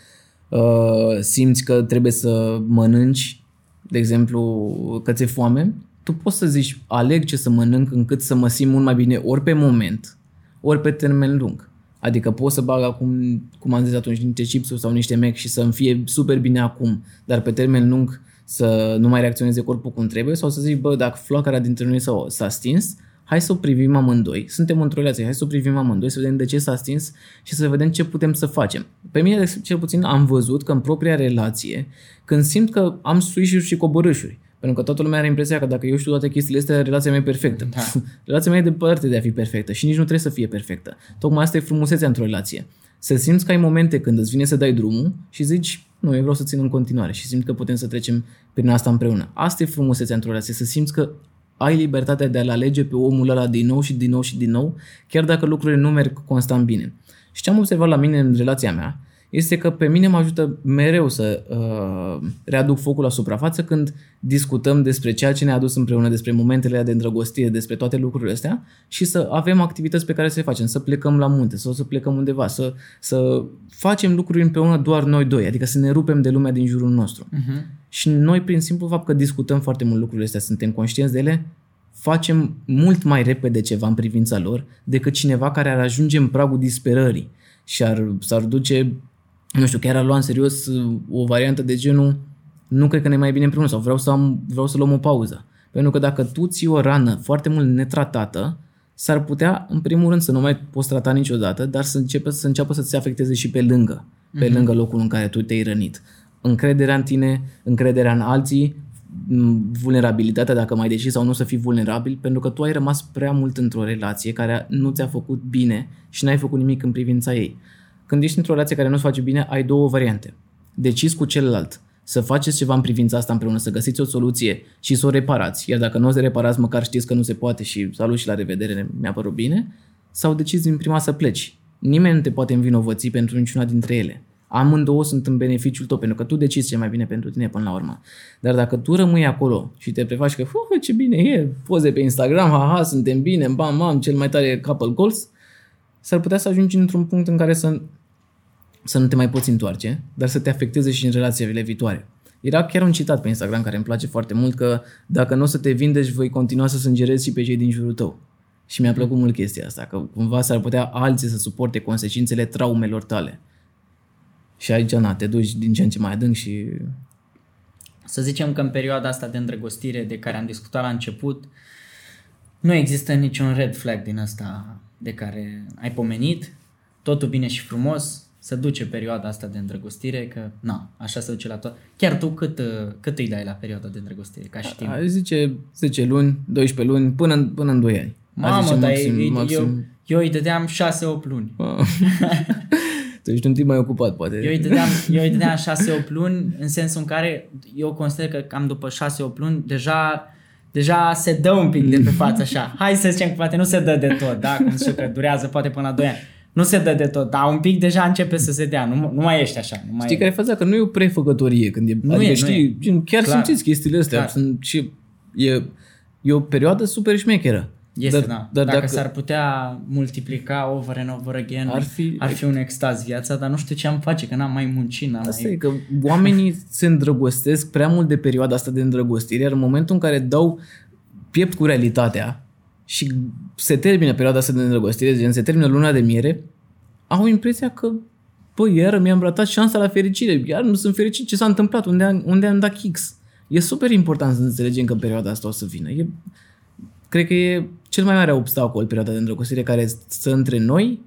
uh, simți că trebuie să mănânci, de exemplu, că ți-e foame, tu poți să zici, aleg ce să mănânc încât să mă simt mult mai bine ori pe moment, ori pe termen lung. Adică pot să bag acum, cum am zis atunci, niște chipsuri sau niște Mac și să-mi fie super bine acum, dar pe termen lung să nu mai reacționeze corpul cum trebuie sau să zic, bă, dacă flacăra dintre noi s-a, s-a stins, hai să o privim amândoi, suntem într-o relație, hai să o privim amândoi, să vedem de ce s-a stins și să vedem ce putem să facem. Pe mine, cel puțin, am văzut că în propria relație, când simt că am suișuri și coborâșuri, pentru că toată lumea are impresia că dacă eu știu toate chestiile astea, relația mea e perfectă. Da. relația mea e departe de a fi perfectă și nici nu trebuie să fie perfectă. Tocmai asta e frumusețea într-o relație. Să simți că ai momente când îți vine să dai drumul și zici, nu, eu vreau să țin în continuare și simt că putem să trecem prin asta împreună. Asta e frumusețea într-o relație, să simți că ai libertatea de a-l alege pe omul ăla din nou și din nou și din nou, chiar dacă lucrurile nu merg constant bine. Și ce am observat la mine în relația mea este că pe mine mă ajută mereu să uh, readuc focul la suprafață când discutăm despre ceea ce ne-a adus împreună, despre momentele de îndrăgostire, despre toate lucrurile astea și să avem activități pe care să le facem, să plecăm la munte sau să plecăm undeva, să, să facem lucruri împreună doar noi doi, adică să ne rupem de lumea din jurul nostru. Uh-huh. Și noi, prin simplu fapt că discutăm foarte mult lucrurile astea, suntem conștienți de ele, facem mult mai repede ceva în privința lor decât cineva care ar ajunge în pragul disperării și ar, s-ar duce nu știu, chiar a luat în serios uh, o variantă de genul nu cred că ne mai bine împreună sau vreau să, am, vreau să luăm o pauză. Pentru că dacă tu ții o rană foarte mult netratată, s-ar putea, în primul rând, să nu mai poți trata niciodată, dar să, începe, să înceapă să ți afecteze și pe lângă, mm-hmm. pe mhm. lângă locul în care tu te-ai rănit. Încrederea în tine, încrederea în alții, vulnerabilitatea, dacă mai decis sau nu să fii vulnerabil, pentru că tu ai rămas prea mult într-o relație care nu ți-a făcut bine și n-ai făcut nimic în privința ei. Când ești într-o relație care nu-ți face bine, ai două variante. Decizi cu celălalt să faceți ceva în privința asta împreună, să găsiți o soluție și să o reparați. Iar dacă nu o să reparați, măcar știți că nu se poate și salut și la revedere, mi-a părut bine. Sau decizi din prima să pleci. Nimeni nu te poate învinovăți pentru niciuna dintre ele. Amândouă sunt în beneficiul tău, pentru că tu decizi ce mai bine pentru tine până la urmă. Dar dacă tu rămâi acolo și te prefaci că, "Fu, ce bine e, poze pe Instagram, haha, suntem bine, bam, bam, cel mai tare couple goals, s-ar putea să ajungi într-un punct în care să, să nu te mai poți întoarce, dar să te afecteze și în relațiile viitoare. Era chiar un citat pe Instagram care îmi place foarte mult că dacă nu o să te vindești, voi continua să sângerezi și pe cei din jurul tău. Și mi-a plăcut mult chestia asta, că cumva s-ar putea alții să suporte consecințele traumelor tale. Și aici, na, te duci din ce în ce mai adânc și... Să zicem că în perioada asta de îndrăgostire de care am discutat la început, nu există niciun red flag din asta de care ai pomenit, totul bine și frumos, să duce perioada asta de îndrăgostire, că na, așa se duce la tot. Chiar tu cât, uh, cât îi dai la perioada de îndrăgostire, ca și timp? Aș zice 10 luni, 12 luni, până în, până în 2 ani. Aș Mamă, zice dar maxim- eu, maxim- eu, eu îi dădeam 6-8 luni. tu ești un timp mai ocupat, poate. Eu îi dădeam, eu îi dădeam 6-8 luni în sensul în care eu consider că cam după 6-8 luni deja deja se dă un pic de pe față așa. Hai să zicem că poate nu se dă de tot, da? Cum știu că durează poate până la 2 ani. Nu se dă de tot, dar un pic deja începe să se dea. Nu, nu mai ești așa. Nu mai Știi care e faza? Că nu e o prefăcătorie când e, Nu adică e, nu știi, gen, chiar Clar. simțiți chestiile astea. Clar. Sunt, și e, e o perioadă super șmecheră. Este, dar, da. Dar Dacă, dacă, s-ar putea multiplica over and over again, Ar fi- ar fi un extaz viața, dar nu știu ce am face, că n-am mai muncit, n-am Asta mai... e că oamenii se îndrăgostesc prea mult de perioada asta de îndrăgostire, iar în momentul în care dau piept cu realitatea și se termină perioada asta de îndrăgostire, gen se termină luna de miere, au impresia că băi, iar mi-am ratat șansa la fericire, iar nu sunt fericit ce s-a întâmplat, unde am, unde am dat kicks. E super important să înțelegem că perioada asta o să vină. E, cred că e cel mai mare obstacol perioada de îndrăgostire care stă între noi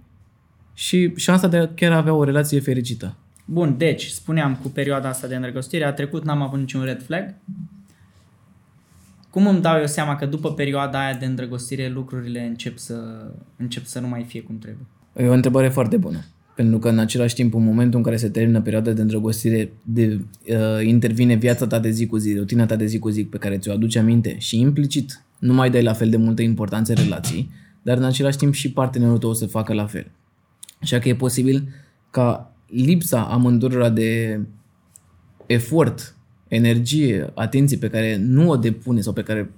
și șansa de a chiar avea o relație fericită. Bun, deci, spuneam cu perioada asta de îndrăgostire, a trecut, n-am avut niciun red flag. Cum îmi dau eu seama că după perioada aia de îndrăgostire lucrurile încep să, încep să nu mai fie cum trebuie? E o întrebare foarte bună. Pentru că în același timp, în momentul în care se termină perioada de îndrăgostire, de, uh, intervine viața ta de zi cu zi, rutina ta de zi cu zi pe care ți-o aduce aminte și implicit nu mai dai la fel de multă importanță relații, dar în același timp și partenerul tău o să facă la fel. Așa că e posibil ca lipsa amândurora de efort, energie, atenție pe care nu o depune sau pe care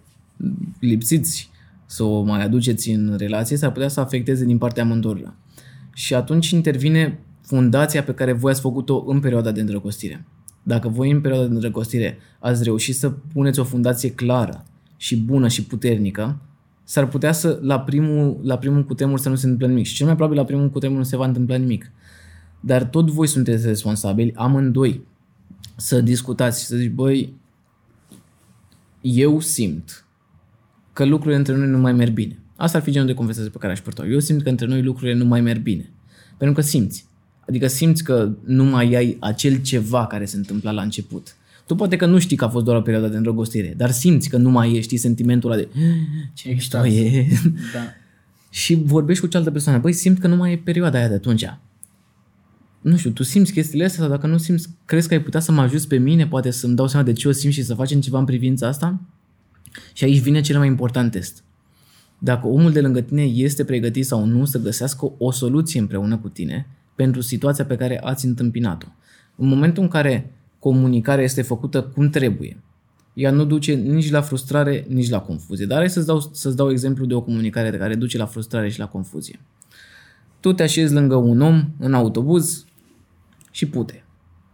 lipsiți să o mai aduceți în relație, s-ar putea să afecteze din partea amândurora. Și atunci intervine fundația pe care voi ați făcut-o în perioada de îndrăgostire. Dacă voi în perioada de îndrăgostire ați reușit să puneți o fundație clară și bună și puternică, s-ar putea să la primul, la primul cutremur să nu se întâmple nimic. Și cel mai probabil la primul cutremur nu se va întâmpla nimic. Dar tot voi sunteți responsabili, amândoi, să discutați și să zici, băi, eu simt că lucrurile între noi nu mai merg bine. Asta ar fi genul de conversație pe care aș purta. Eu simt că între noi lucrurile nu mai merg bine. Pentru că simți. Adică simți că nu mai ai acel ceva care se întâmpla la început. Tu poate că nu știi că a fost doar o perioadă de îndrăgostire, dar simți că nu mai e, știi, sentimentul ăla de ce mișto e. Da. și vorbești cu cealaltă persoană. Băi, simt că nu mai e perioada aia de atunci. Nu știu, tu simți chestiile astea sau dacă nu simți, crezi că ai putea să mă ajuți pe mine, poate să-mi dau seama de ce o simt și să facem ceva în privința asta? Și aici vine cel mai important test. Dacă omul de lângă tine este pregătit sau nu să găsească o soluție împreună cu tine pentru situația pe care ați întâmpinat-o. În momentul în care comunicarea este făcută cum trebuie, ea nu duce nici la frustrare, nici la confuzie. Dar hai să-ți dau, să-ți dau exemplu de o comunicare care duce la frustrare și la confuzie. Tu te așezi lângă un om în autobuz și pute.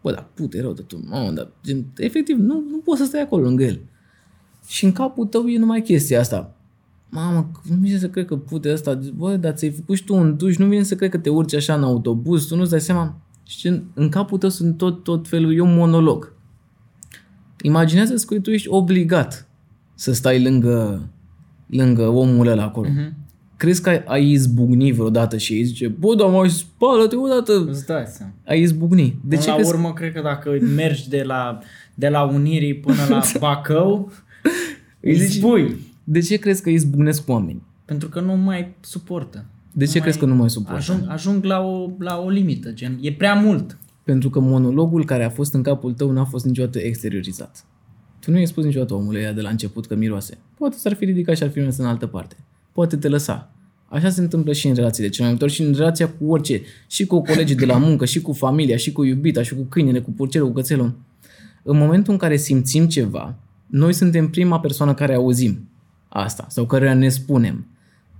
Bă, da, pute rău de tu. Mamă, dar gen, efectiv nu, nu poți să stai acolo lângă el. Și în capul tău e numai chestia asta. Mamă, nu vine să cred că pute asta. Bă, dar ți-ai făcut și tu un duș, nu vine să cred că te urci așa în autobuz, tu nu-ți dai seama. Și în, în capul tău sunt tot, tot felul, e un monolog. Imaginează-ți că tu ești obligat să stai lângă, lângă omul ăla acolo. Mhm. Crezi că ai, ai izbucni vreodată și îi zice, bă, dar mai spală-te odată. Îți dai seama. Ai izbucni. De Până ce la crezi? urmă, cred că dacă mergi de la, de la Unirii până la Bacău, îi Îi zici- spui. De ce crezi că izbucnesc oameni? Pentru că nu mai suportă. De ce crezi că nu mai suportă? Ajung, ajung la, o, la o limită, gen, e prea mult. Pentru că monologul care a fost în capul tău n-a fost niciodată exteriorizat. Tu nu i-ai spus niciodată omului ăia de la început că miroase. Poate s-ar fi ridicat și ar fi mers în altă parte. Poate te lăsa. Așa se întâmplă și în relațiile cele mai multe ori și în relația cu orice, și cu colegii de la muncă, și cu familia, și cu iubita, și cu câinele, cu purcelul, cu cățelul. În momentul în care simțim ceva, noi suntem prima persoană care auzim asta sau care ne spunem.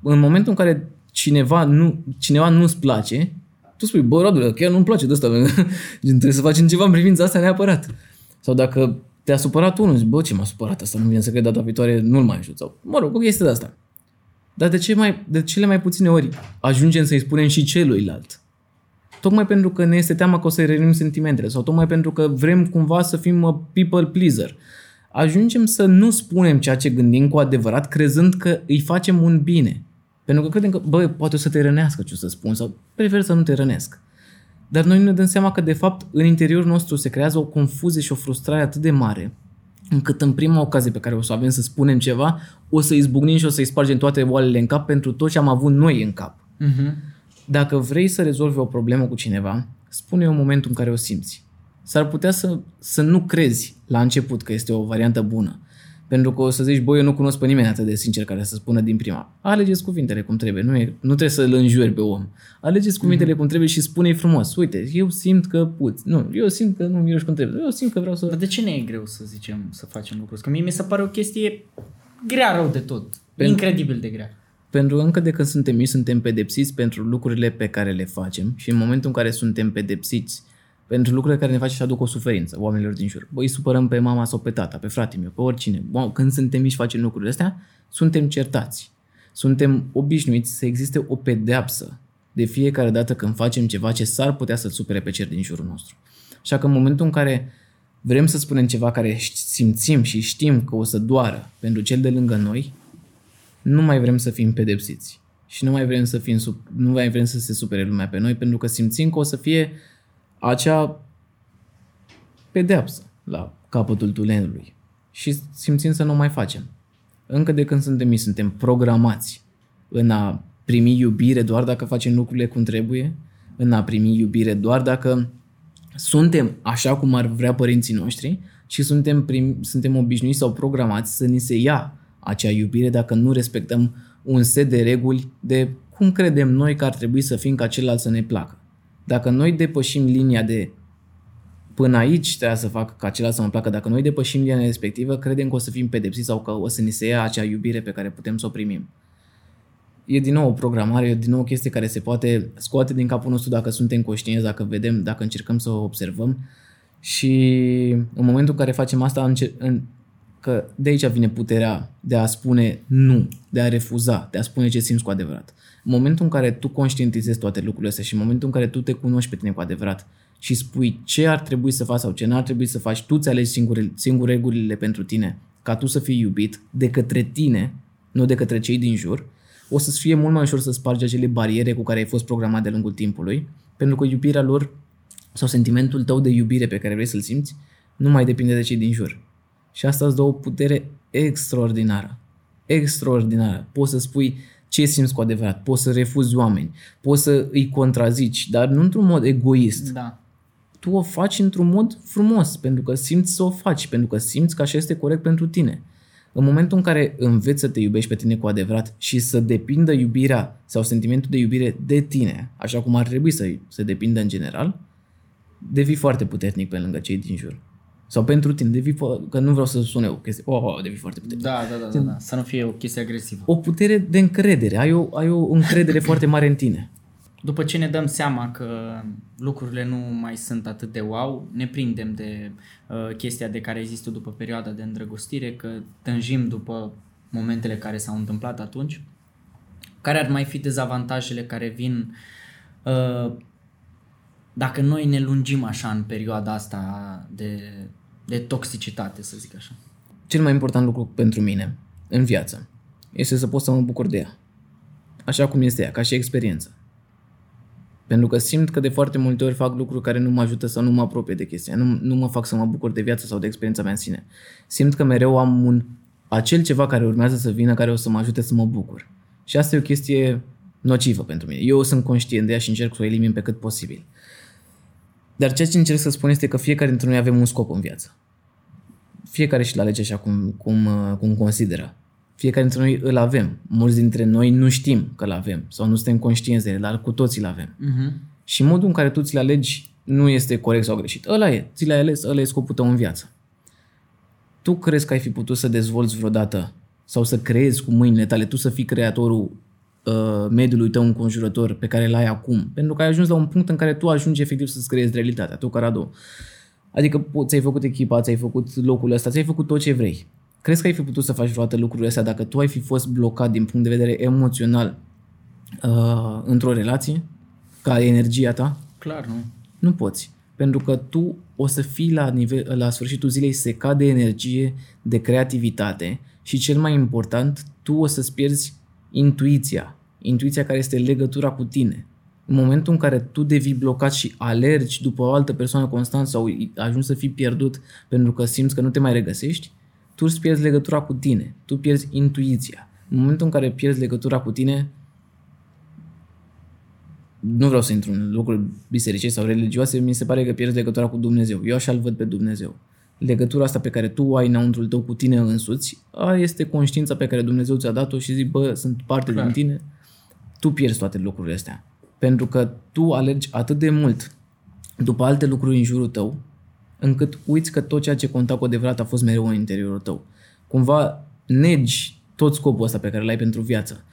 În momentul în care cineva, nu, cineva nu-ți place, tu spui, bă, Radu, chiar nu-mi place de asta, trebuie să facem ceva în privința asta neapărat. Sau dacă te-a supărat unul, zici, bă, ce m-a supărat asta, nu vine să cred data viitoare, nu-l mai ajut. Sau, mă rog, o chestie de asta. Dar de, ce mai, de cele mai puține ori ajungem să-i spunem și celuilalt. Tocmai pentru că ne este teama că o să-i revenim sentimentele sau tocmai pentru că vrem cumva să fim a people pleaser. Ajungem să nu spunem ceea ce gândim cu adevărat, crezând că îi facem un bine. Pentru că credem că, bă, poate o să te rănească ce o să spun sau prefer să nu te rănesc. Dar noi nu ne dăm seama că, de fapt, în interiorul nostru se creează o confuzie și o frustrare atât de mare încât în prima ocazie pe care o să avem să spunem ceva, o să izbucnim și o să-i spargem toate oalele în cap pentru tot ce am avut noi în cap. Uh-huh. Dacă vrei să rezolvi o problemă cu cineva, spune-o în momentul în care o simți. S-ar putea să, să nu crezi la început că este o variantă bună, pentru că o să zici, băi, eu nu cunosc pe nimeni atât de sincer care să spună din prima. Alegeți cuvintele cum trebuie, nu, e, nu trebuie să-l înjuri pe om. Alegeți cuvintele mm-hmm. cum trebuie și spune-i frumos. Uite, eu simt că puți. Nu, eu simt că nu miroși cum trebuie. Eu simt că vreau să... Dar de ce ne e greu să zicem, să facem lucruri? Că mie mi se pare o chestie grea rău de tot. Pentru... Incredibil de grea. Pentru că încă de când suntem mici, suntem pedepsiți pentru lucrurile pe care le facem și în momentul în care suntem pedepsiți pentru lucrurile care ne face să aduc o suferință oamenilor din jur. Băi, supărăm pe mama sau pe tata, pe fratele meu, pe oricine. Bă, când suntem mici facem lucrurile astea, suntem certați. Suntem obișnuiți să existe o pedeapsă de fiecare dată când facem ceva ce s-ar putea să-l supere pe cer din jurul nostru. Așa că în momentul în care vrem să spunem ceva care simțim și știm că o să doară pentru cel de lângă noi, nu mai vrem să fim pedepsiți. Și nu mai vrem să fim, nu mai vrem să se supere lumea pe noi, pentru că simțim că o să fie acea pedeapsă la capătul tulenului și simțim să nu mai facem. Încă de când suntem mici, suntem programați în a primi iubire doar dacă facem lucrurile cum trebuie, în a primi iubire doar dacă suntem așa cum ar vrea părinții noștri și suntem, prim, suntem obișnuiți sau programați să ni se ia acea iubire dacă nu respectăm un set de reguli de cum credem noi că ar trebui să fim ca celălalt să ne placă. Dacă noi depășim linia de până aici trebuie să fac ca celălalt să mă placă, dacă noi depășim linia respectivă, credem că o să fim pedepsiți sau că o să ni se ia acea iubire pe care putem să o primim. E din nou o programare, e din nou o chestie care se poate scoate din capul nostru dacă suntem conștienți, dacă vedem, dacă încercăm să o observăm și în momentul în care facem asta, că de aici vine puterea de a spune nu, de a refuza, de a spune ce simți cu adevărat. În momentul în care tu conștientizezi toate lucrurile astea și în momentul în care tu te cunoști pe tine cu adevărat și spui ce ar trebui să faci sau ce n-ar trebui să faci, tu îți alegi singur, singur regulile pentru tine, ca tu să fii iubit de către tine, nu de către cei din jur, o să-ți fie mult mai ușor să spargi acele bariere cu care ai fost programat de lungul timpului, pentru că iubirea lor sau sentimentul tău de iubire pe care vrei să-l simți nu mai depinde de cei din jur. Și asta îți dă o putere extraordinară. Extraordinară. Poți să spui ce simți cu adevărat, poți să refuzi oameni, poți să îi contrazici, dar nu într-un mod egoist. Da. Tu o faci într-un mod frumos, pentru că simți să o faci, pentru că simți că așa este corect pentru tine. În momentul în care înveți să te iubești pe tine cu adevărat și să depindă iubirea sau sentimentul de iubire de tine, așa cum ar trebui să, să depindă în general, devii foarte puternic pe lângă cei din jur. Sau pentru tine, devii, că nu vreau să sune o chestie, oh, oh, devii foarte puternic. Da, da, da, da, da, să nu fie o chestie agresivă. O putere de încredere, ai o, ai o încredere foarte mare în tine. După ce ne dăm seama că lucrurile nu mai sunt atât de wow, ne prindem de uh, chestia de care există după perioada de îndrăgostire, că tânjim după momentele care s-au întâmplat atunci. Care ar mai fi dezavantajele care vin uh, dacă noi ne lungim așa în perioada asta de, de toxicitate, să zic așa. Cel mai important lucru pentru mine în viață este să pot să mă bucur de ea. Așa cum este ea, ca și experiență. Pentru că simt că de foarte multe ori fac lucruri care nu mă ajută sau nu mă apropie de chestia. Nu, nu mă fac să mă bucur de viață sau de experiența mea în sine. Simt că mereu am un acel ceva care urmează să vină, care o să mă ajute să mă bucur. Și asta e o chestie nocivă pentru mine. Eu sunt conștient de ea și încerc să o elimin pe cât posibil. Dar ceea ce încerc să spun este că fiecare dintre noi avem un scop în viață. Fiecare și-l alege așa cum, cum, cum consideră. Fiecare dintre noi îl avem. Mulți dintre noi nu știm că îl avem sau nu suntem conștienți de el, dar cu toții îl avem. Uh-huh. Și modul în care tu ți-l alegi nu este corect sau greșit. Ăla e, ți l-ai ales, ăla e scopul tău în viață. Tu crezi că ai fi putut să dezvolți vreodată sau să creezi cu mâinile tale, tu să fii creatorul uh, mediului tău înconjurător pe care îl ai acum, pentru că ai ajuns la un punct în care tu ajungi efectiv să-ți creezi realitatea, tu ca Radu. Adică po- ți-ai făcut echipa, ți-ai făcut locul ăsta, ți-ai făcut tot ce vrei. Crezi că ai fi putut să faci vreodată lucrurile astea dacă tu ai fi fost blocat din punct de vedere emoțional uh, într-o relație, ca energia ta? Clar, nu. Nu poți. Pentru că tu o să fii la, nivel, la sfârșitul zilei secat de energie, de creativitate și cel mai important, tu o să-ți pierzi intuiția. Intuiția care este legătura cu tine. În momentul în care tu devii blocat și alergi după o altă persoană constant sau ajungi să fii pierdut pentru că simți că nu te mai regăsești, tu îți pierzi legătura cu tine. Tu pierzi intuiția. În momentul în care pierzi legătura cu tine, nu vreau să intru în lucruri bisericești sau religioase, mi se pare că pierzi legătura cu Dumnezeu. Eu așa-l văd pe Dumnezeu. Legătura asta pe care tu o ai înăuntrul tău cu tine însuți, a este conștiința pe care Dumnezeu ți-a dat-o și zic, bă, sunt parte Clar. din tine. Tu pierzi toate lucrurile astea. Pentru că tu alergi atât de mult după alte lucruri în jurul tău, încât uiți că tot ceea ce conta cu adevărat a fost mereu în interiorul tău. Cumva negi tot scopul ăsta pe care l-ai pentru viață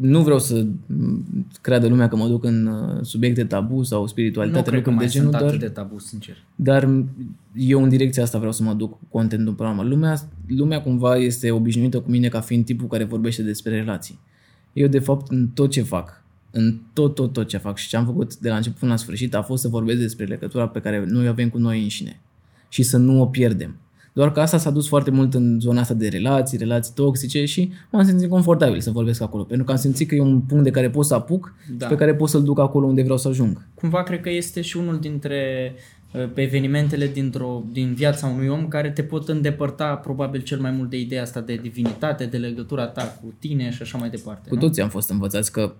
nu vreau să m, creadă lumea că mă duc în uh, subiecte tabu sau Nu spiritualitate, cred că lucruri mai de genul, sunt dar, atât de tabu, sincer. dar eu în direcția asta vreau să mă duc cu contentul în programă. Lumea, lumea cumva este obișnuită cu mine ca fiind tipul care vorbește despre relații. Eu, de fapt, în tot ce fac, în tot, tot, tot ce fac și ce am făcut de la început până la sfârșit a fost să vorbesc despre legătura pe care noi o avem cu noi înșine și să nu o pierdem. Doar că asta s-a dus foarte mult în zona asta de relații, relații toxice și m-am simțit confortabil să vorbesc acolo. Pentru că am simțit că e un punct de care pot să apuc Da. da. pe care pot să-l duc acolo unde vreau să ajung. Cumva cred că este și unul dintre uh, evenimentele dintr-o, din viața unui om care te pot îndepărta probabil cel mai mult de ideea asta de divinitate, de legătura ta cu tine și așa mai departe. Cu nu? toții am fost învățați că,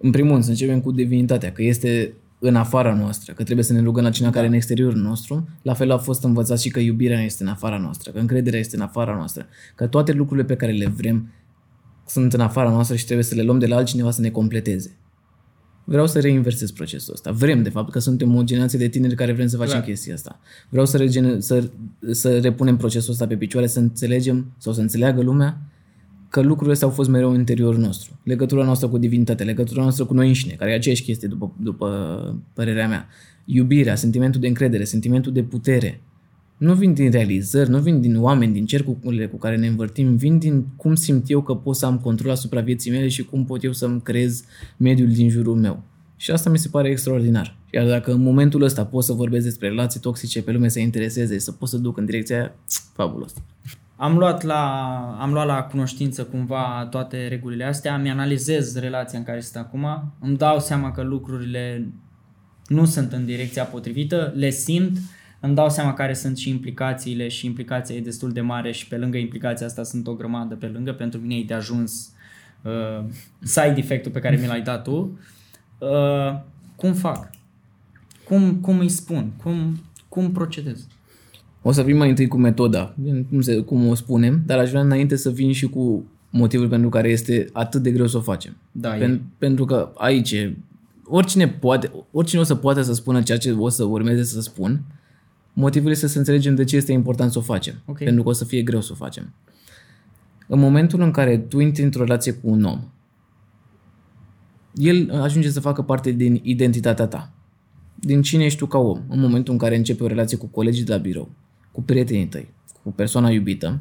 în primul rând, să începem cu divinitatea, că este în afara noastră, că trebuie să ne rugăm la cineva da. care e în exteriorul nostru. La fel a fost învățat și că iubirea este în afara noastră, că încrederea este în afara noastră, că toate lucrurile pe care le vrem sunt în afara noastră și trebuie să le luăm de la altcineva să ne completeze. Vreau să reinversez procesul ăsta. Vrem, de fapt, că suntem o generație de tineri care vrem să facem Clar. chestia asta. Vreau să, regene- să, să repunem procesul ăsta pe picioare, să înțelegem sau să înțeleagă lumea că lucrurile astea au fost mereu în interiorul nostru. Legătura noastră cu divinitatea, legătura noastră cu noi înșine, care e aceeași chestie după, după părerea mea. Iubirea, sentimentul de încredere, sentimentul de putere. Nu vin din realizări, nu vin din oameni, din cercurile cu care ne învârtim, vin din cum simt eu că pot să am control asupra vieții mele și cum pot eu să-mi creez mediul din jurul meu. Și asta mi se pare extraordinar. Iar dacă în momentul ăsta pot să vorbesc despre relații toxice, pe lume să intereseze, să pot să duc în direcția aia, fabulos. Am luat, la, am luat la cunoștință cumva toate regulile astea, mi analizez relația în care sunt acum, îmi dau seama că lucrurile nu sunt în direcția potrivită, le simt, îmi dau seama care sunt și implicațiile și implicația e destul de mare și pe lângă implicația asta sunt o grămadă pe lângă, pentru mine e de ajuns uh, side effect-ul pe care mi l-ai dat tu. Uh, cum fac? Cum, cum îi spun? Cum, cum procedez? O să vin mai întâi cu metoda, cum, se, cum o spunem, dar aș vrea înainte să vin și cu motivul pentru care este atât de greu să o facem. Da, e. Pen, pentru că aici e- oricine poate, oricine o să poate să spună ceea ce o să urmeze să spun, motivul este să înțelegem de ce este important să o facem. Ok. Pentru că o să fie greu să o facem. În momentul în care tu intri într-o relație cu un om, el ajunge să facă parte din identitatea ta. Din cine ești tu ca om. În momentul în care începi o relație cu colegii de la birou, cu prietenii tăi, cu persoana iubită,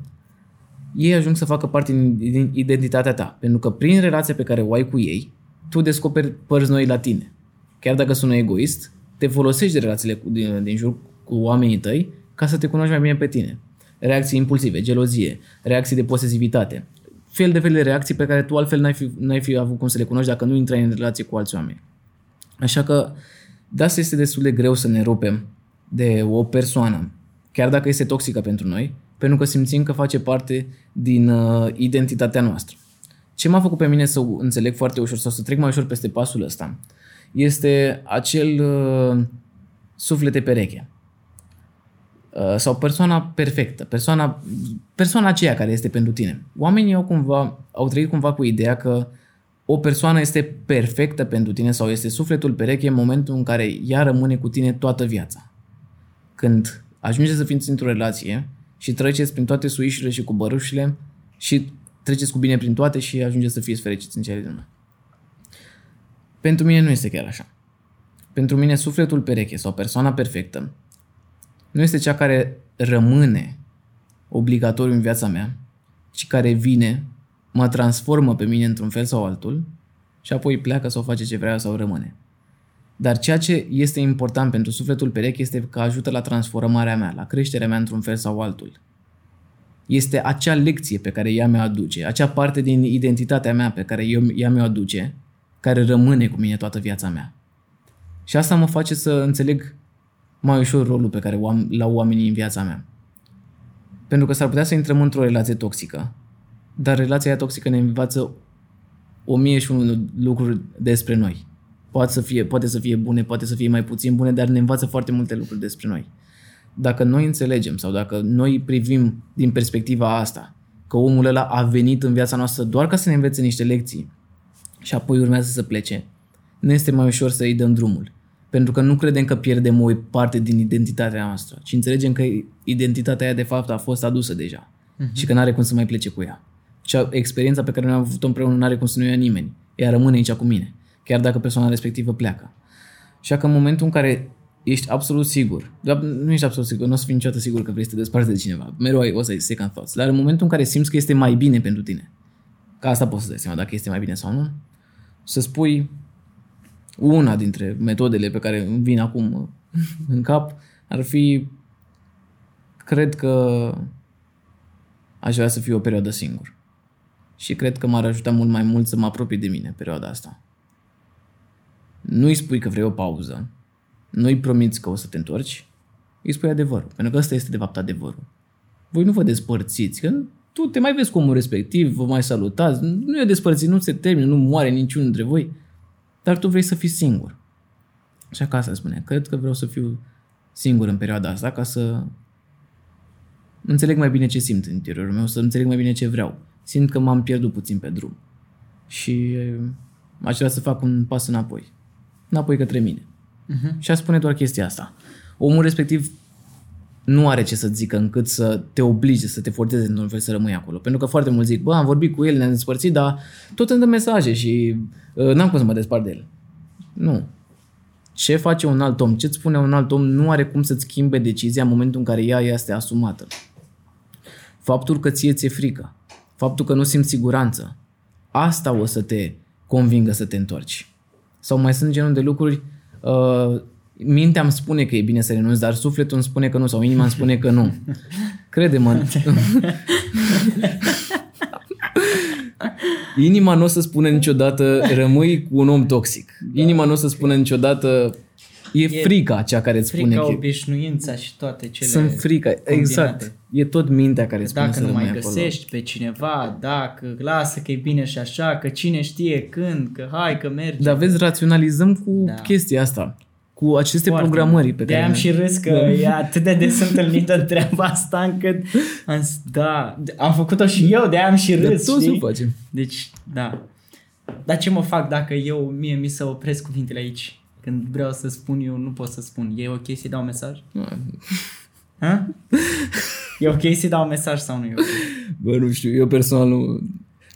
ei ajung să facă parte din din identitatea ta. Pentru că prin relația pe care o ai cu ei, tu descoperi părți noi la tine. Chiar dacă sună egoist, te folosești de relațiile cu, din, din jur cu oamenii tăi ca să te cunoști mai bine pe tine. Reacții impulsive, gelozie, reacții de posesivitate, fel de fel de reacții pe care tu altfel n-ai fi, n-ai fi avut cum să le cunoști dacă nu intrai în relație cu alți oameni. Așa că de asta este destul de greu să ne rupem de o persoană, chiar dacă este toxică pentru noi, pentru că simțim că face parte din uh, identitatea noastră. Ce m-a făcut pe mine să înțeleg foarte ușor sau să trec mai ușor peste pasul ăsta este acel uh, suflete pereche. Uh, sau persoana perfectă, persoana, persoana aceea care este pentru tine. Oamenii au, cumva, au trăit cumva cu ideea că o persoană este perfectă pentru tine sau este sufletul pereche în momentul în care ea rămâne cu tine toată viața. Când ajungeți să fiți într-o relație și treceți prin toate suișile și cu bărușile și treceți cu bine prin toate și ajungeți să fiți fericiți în cele din urmă. Pentru mine nu este chiar așa. Pentru mine sufletul pereche sau persoana perfectă nu este cea care rămâne obligatoriu în viața mea, ci care vine, mă transformă pe mine într-un fel sau altul și apoi pleacă sau face ce vrea sau rămâne. Dar ceea ce este important pentru sufletul pereche este că ajută la transformarea mea, la creșterea mea într-un fel sau altul. Este acea lecție pe care ea mi-o aduce, acea parte din identitatea mea pe care eu, ea mi-o aduce, care rămâne cu mine toată viața mea. Și asta mă face să înțeleg mai ușor rolul pe care l-au oamenii în viața mea. Pentru că s-ar putea să intrăm într-o relație toxică, dar relația aia toxică ne învață o mie și unul lucruri despre noi. Poate să, fie, poate să fie bune, poate să fie mai puțin bune, dar ne învață foarte multe lucruri despre noi. Dacă noi înțelegem sau dacă noi privim din perspectiva asta, că omul ăla a venit în viața noastră doar ca să ne învețe niște lecții și apoi urmează să plece, ne este mai ușor să îi dăm drumul. Pentru că nu credem că pierdem o parte din identitatea noastră, ci înțelegem că identitatea aia de fapt a fost adusă deja uh-huh. și că nu are cum să mai plece cu ea. Și experiența pe care noi am avut-o împreună nu are cum să nu ia nimeni. Ea rămâne aici cu mine, chiar dacă persoana respectivă pleacă. Și că în momentul în care ești absolut sigur, dar nu ești absolut sigur, nu o să fii niciodată sigur că vrei să te desparți de cineva, mereu ai, o să ai second thoughts, dar în momentul în care simți că este mai bine pentru tine, că asta poți să dai seama dacă este mai bine sau nu, să spui, una dintre metodele pe care îmi vin acum în cap ar fi cred că aș vrea să fiu o perioadă singur. Și cred că m-ar ajuta mult mai mult să mă apropii de mine perioada asta. Nu-i spui că vrei o pauză, nu-i promiți că o să te întorci, îi spui adevărul. Pentru că ăsta este de fapt adevărul. Voi nu vă despărțiți, că tu te mai vezi cu omul respectiv, vă mai salutați, nu e despărțit, nu se termină, nu moare niciunul dintre voi dar tu vrei să fii singur. Așa ca asta spune. Cred că vreau să fiu singur în perioada asta ca să înțeleg mai bine ce simt în interiorul meu, să înțeleg mai bine ce vreau. Simt că m-am pierdut puțin pe drum. Și aș vrea să fac un pas înapoi. Înapoi către mine. Uh-huh. Și a spune doar chestia asta. Omul respectiv nu are ce să zică încât să te oblige să te forțeze într-un fel să rămâi acolo. Pentru că foarte mulți zic, bă, am vorbit cu el, ne-am despărțit, dar tot îmi dă mesaje și uh, n-am cum să mă despart de el. Nu. Ce face un alt om, ce îți spune un alt om, nu are cum să-ți schimbe decizia în momentul în care ea este asumată. Faptul că ție ți-e frică, faptul că nu simți siguranță, asta o să te convingă să te întorci. Sau mai sunt genul de lucruri, uh, mintea îmi spune că e bine să renunț, dar sufletul îmi spune că nu sau inima îmi spune că nu. Crede-mă. inima nu o să spună niciodată rămâi cu un om toxic. Inima nu o să spună niciodată E, e frica cea care îți spune frica, obișnuința și toate cele Sunt frica, combinate. exact. E tot mintea care spune dacă să nu mai acolo. găsești pe cineva, dacă lasă că e bine și așa, că cine știe când, că hai că merge. Dar vezi, raționalizăm cu da. chestia asta cu aceste Foarte programări pe care... De am și râs că da. e atât de des întâlnită treaba asta încât am zis, da, am făcut-o și eu, de am și râs, da, știi? facem. Deci, da. Dar ce mă fac dacă eu, mie mi să opresc cuvintele aici? Când vreau să spun eu, nu pot să spun. E ok să-i dau mesaj? Ha? E ok să-i dau mesaj sau nu e ok? Bă, nu știu, eu personal nu...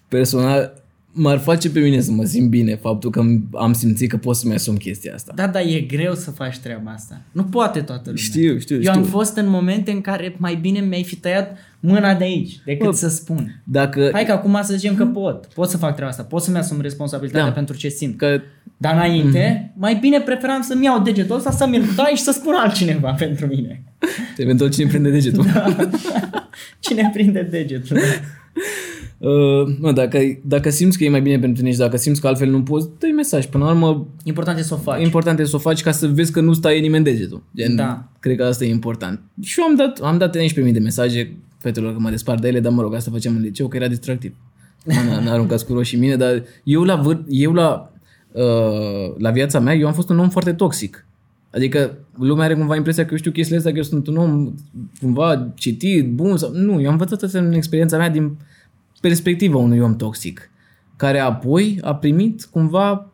Personal, m-ar face pe mine să mă simt bine faptul că am simțit că pot să-mi asum chestia asta. Da, dar e greu să faci treaba asta. Nu poate toată lumea. Știu, știu, Eu știu. am fost în momente în care mai bine mi-ai fi tăiat mâna de aici decât Bă, să spun. Dacă... Hai că acum să zicem că pot. Pot să fac treaba asta. Pot să-mi asum responsabilitatea da. pentru ce simt. Că... Dar înainte, mm-hmm. mai bine preferam să-mi iau degetul ăsta, să-mi dai și să spun altcineva pentru mine. Eventual cine prinde degetul. da. Cine prinde degetul. Da. Uh, mă, dacă, dacă simți că e mai bine pentru tine și dacă simți că altfel nu poți, dă mesaj. Până la urmă, important e să o faci. Important e să o faci ca să vezi că nu stai nimeni degetul. Gen, da. Cred că asta e important. Și eu am dat, am dat 11.000 de mesaje fetelor că mă despart de ele, dar mă rog, asta făceam în liceu, că era distractiv. N-a aruncat cu roșii mine, dar eu la, vâr, eu la, uh, la viața mea, eu am fost un om foarte toxic. Adică lumea are cumva impresia că eu știu chestiile astea, că eu sunt un om cumva citit, bun sau... Nu, eu am învățat asta în experiența mea din perspectiva unui om toxic, care apoi a primit cumva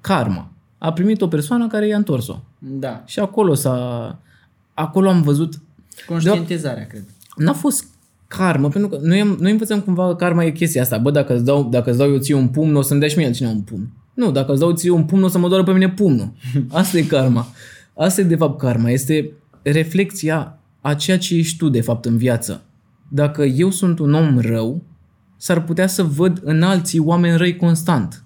karma. A primit o persoană care i-a întors-o. Da. Și acolo s-a... Acolo am văzut... Conștientizarea, cred. N-a fost karmă, pentru că noi, noi învățăm cumva că karma e chestia asta. Bă, dacă îți dau, dacă îți dau eu ție un pumn, o să-mi dea și mie altcineva un pumn. Nu, dacă îți dau ție un pumn, o să mă doară pe mine pumnul. Asta e karma. Asta e de fapt karma. Este reflexia a ceea ce ești tu de fapt în viață. Dacă eu sunt un om rău, s-ar putea să văd în alții oameni răi constant.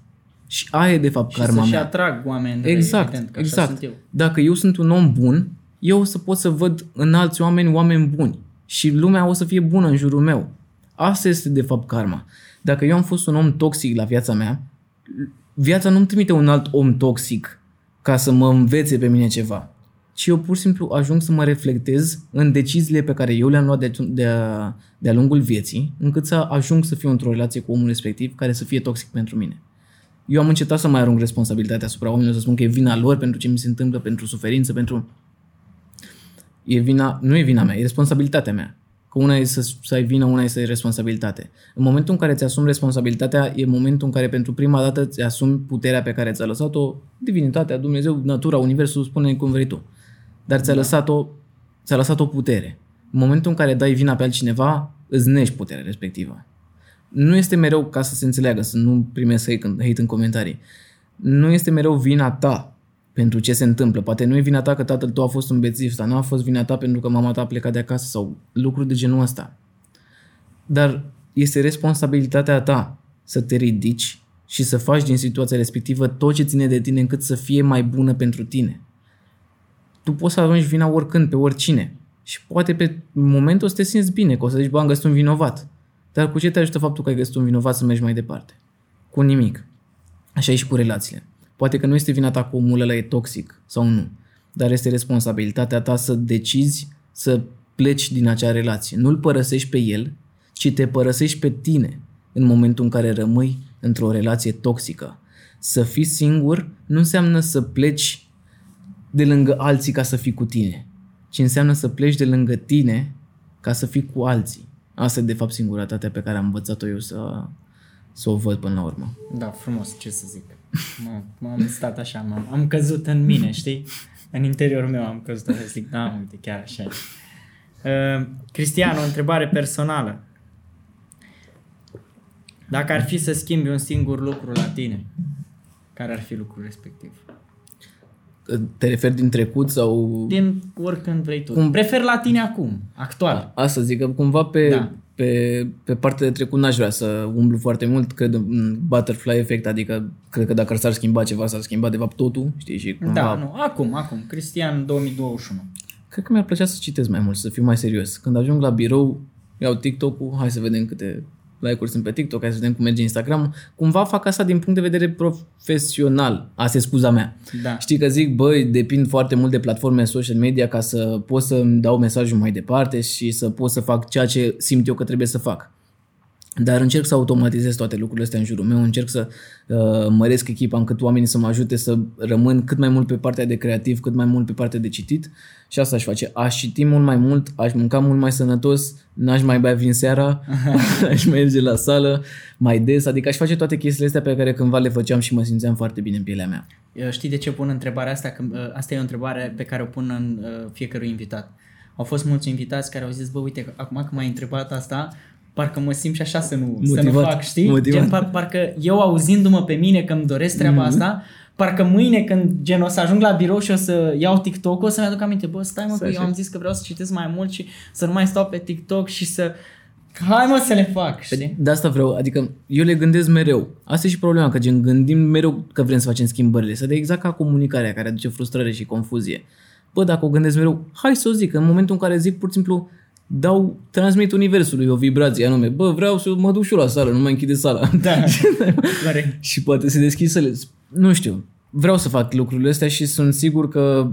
Și aia e de fapt Și karma să-și mea. atrag oameni răi, Exact, evident, că așa exact. sunt eu. Dacă eu sunt un om bun, eu o să pot să văd în alți oameni oameni buni și lumea o să fie bună în jurul meu. Asta este de fapt karma. Dacă eu am fost un om toxic la viața mea, viața nu-mi trimite un alt om toxic ca să mă învețe pe mine ceva. Ci eu pur și simplu ajung să mă reflectez în deciziile pe care eu le-am luat de- de-a, de-a lungul vieții, încât să ajung să fiu într-o relație cu omul respectiv care să fie toxic pentru mine. Eu am încetat să mai arunc responsabilitatea asupra oamenilor, să spun că e vina lor pentru ce mi se întâmplă, pentru suferință, pentru... E vina, nu e vina mea, e responsabilitatea mea. Că una e să, să ai vină, una e să ai responsabilitate. În momentul în care ți asumi responsabilitatea, e momentul în care pentru prima dată ți asumi puterea pe care ți-a lăsat-o divinitatea, Dumnezeu, natura, universul, spune cum vrei tu. Dar ți-a lăsat-o, ți-a lăsat o putere. În momentul în care dai vina pe altcineva, îți nești puterea respectivă. Nu este mereu, ca să se înțeleagă, să nu primesc hate în, hate în comentarii, nu este mereu vina ta pentru ce se întâmplă. Poate nu e vina ta că tatăl tău a fost un bețiv sau nu a fost vina ta pentru că mama ta a plecat de acasă sau lucruri de genul ăsta. Dar este responsabilitatea ta să te ridici și să faci din situația respectivă tot ce ține de tine încât să fie mai bună pentru tine. Tu poți să arunci vina oricând, pe oricine. Și poate pe momentul să te simți bine, că o să zici, bă, am găsit un vinovat. Dar cu ce te ajută faptul că ai găsit un vinovat să mergi mai departe? Cu nimic. Așa e și cu relațiile. Poate că nu este vina ta că omul ăla e toxic sau nu, dar este responsabilitatea ta să decizi să pleci din acea relație. Nu-l părăsești pe el, ci te părăsești pe tine în momentul în care rămâi într-o relație toxică. Să fii singur nu înseamnă să pleci de lângă alții ca să fii cu tine, ci înseamnă să pleci de lângă tine ca să fii cu alții. Asta e de fapt singurătatea pe care am învățat-o eu să, să o văd până la urmă. Da, frumos, ce să zic. M- M-am stat așa, m-am, am căzut în mine, știi? În interiorul meu am căzut așa, zic, da, uite, chiar așa e. Uh, Cristian, o întrebare personală. Dacă ar fi să schimbi un singur lucru la tine, care ar fi lucrul respectiv? Te referi din trecut sau... Din oricând vrei tu. Cum- Prefer la tine acum, actual. Asta zic, că cumva pe, Da. da. pe, pe partea de trecut n-aș vrea să umblu foarte mult, cred în butterfly effect, adică cred că dacă s-ar schimba ceva, s-ar schimba de fapt totul, știi, și cumva... Da, nu, acum, acum, Cristian 2021. Cred că mi-ar plăcea să citesc mai mult, să fiu mai serios. Când ajung la birou, iau TikTok-ul, hai să vedem câte like-uri sunt pe TikTok, hai să vedem cum merge Instagram. Cumva fac asta din punct de vedere profesional. Asta e scuza mea. Da. Știi că zic, băi, depind foarte mult de platforme social media ca să pot să-mi dau mesajul mai departe și să pot să fac ceea ce simt eu că trebuie să fac. Dar încerc să automatizez toate lucrurile astea în jurul meu, încerc să uh, măresc echipa încât oamenii să mă ajute să rămân cât mai mult pe partea de creativ, cât mai mult pe partea de citit și asta aș face. Aș citi mult mai mult, aș mânca mult mai sănătos, n-aș mai bea vin seara, aș merge la sală mai des, adică aș face toate chestiile astea pe care cândva le făceam și mă simțeam foarte bine în pielea mea. Eu Știi de ce pun întrebarea asta? Că, uh, asta e o întrebare pe care o pun în uh, fiecărui invitat. Au fost mulți invitați care au zis, bă, uite, că acum că m-ai întrebat asta, parcă mă simt și așa să nu, să nu Motivat. fac, știi? Motivat. Gen, par, parcă eu auzindu-mă pe mine că îmi doresc treaba mm-hmm. asta, parcă mâine când gen o să ajung la birou și o să iau TikTok, o să-mi aduc aminte, bă, stai mă, Să că eu așa. am zis că vreau să citesc mai mult și să nu mai stau pe TikTok și să... Hai mă să le fac, știi? De asta vreau, adică eu le gândesc mereu. Asta e și problema, că gen gândim mereu că vrem să facem schimbările. Să de exact ca comunicarea care aduce frustrare și confuzie. Bă, dacă o gândesc mereu, hai să o zic, în momentul în care zic pur și simplu dau, transmit universului o vibrație anume. Bă, vreau să mă duc și eu la sală, nu mai închide sala. Da, corect. și poate se deschid să le... Nu știu. Vreau să fac lucrurile astea și sunt sigur că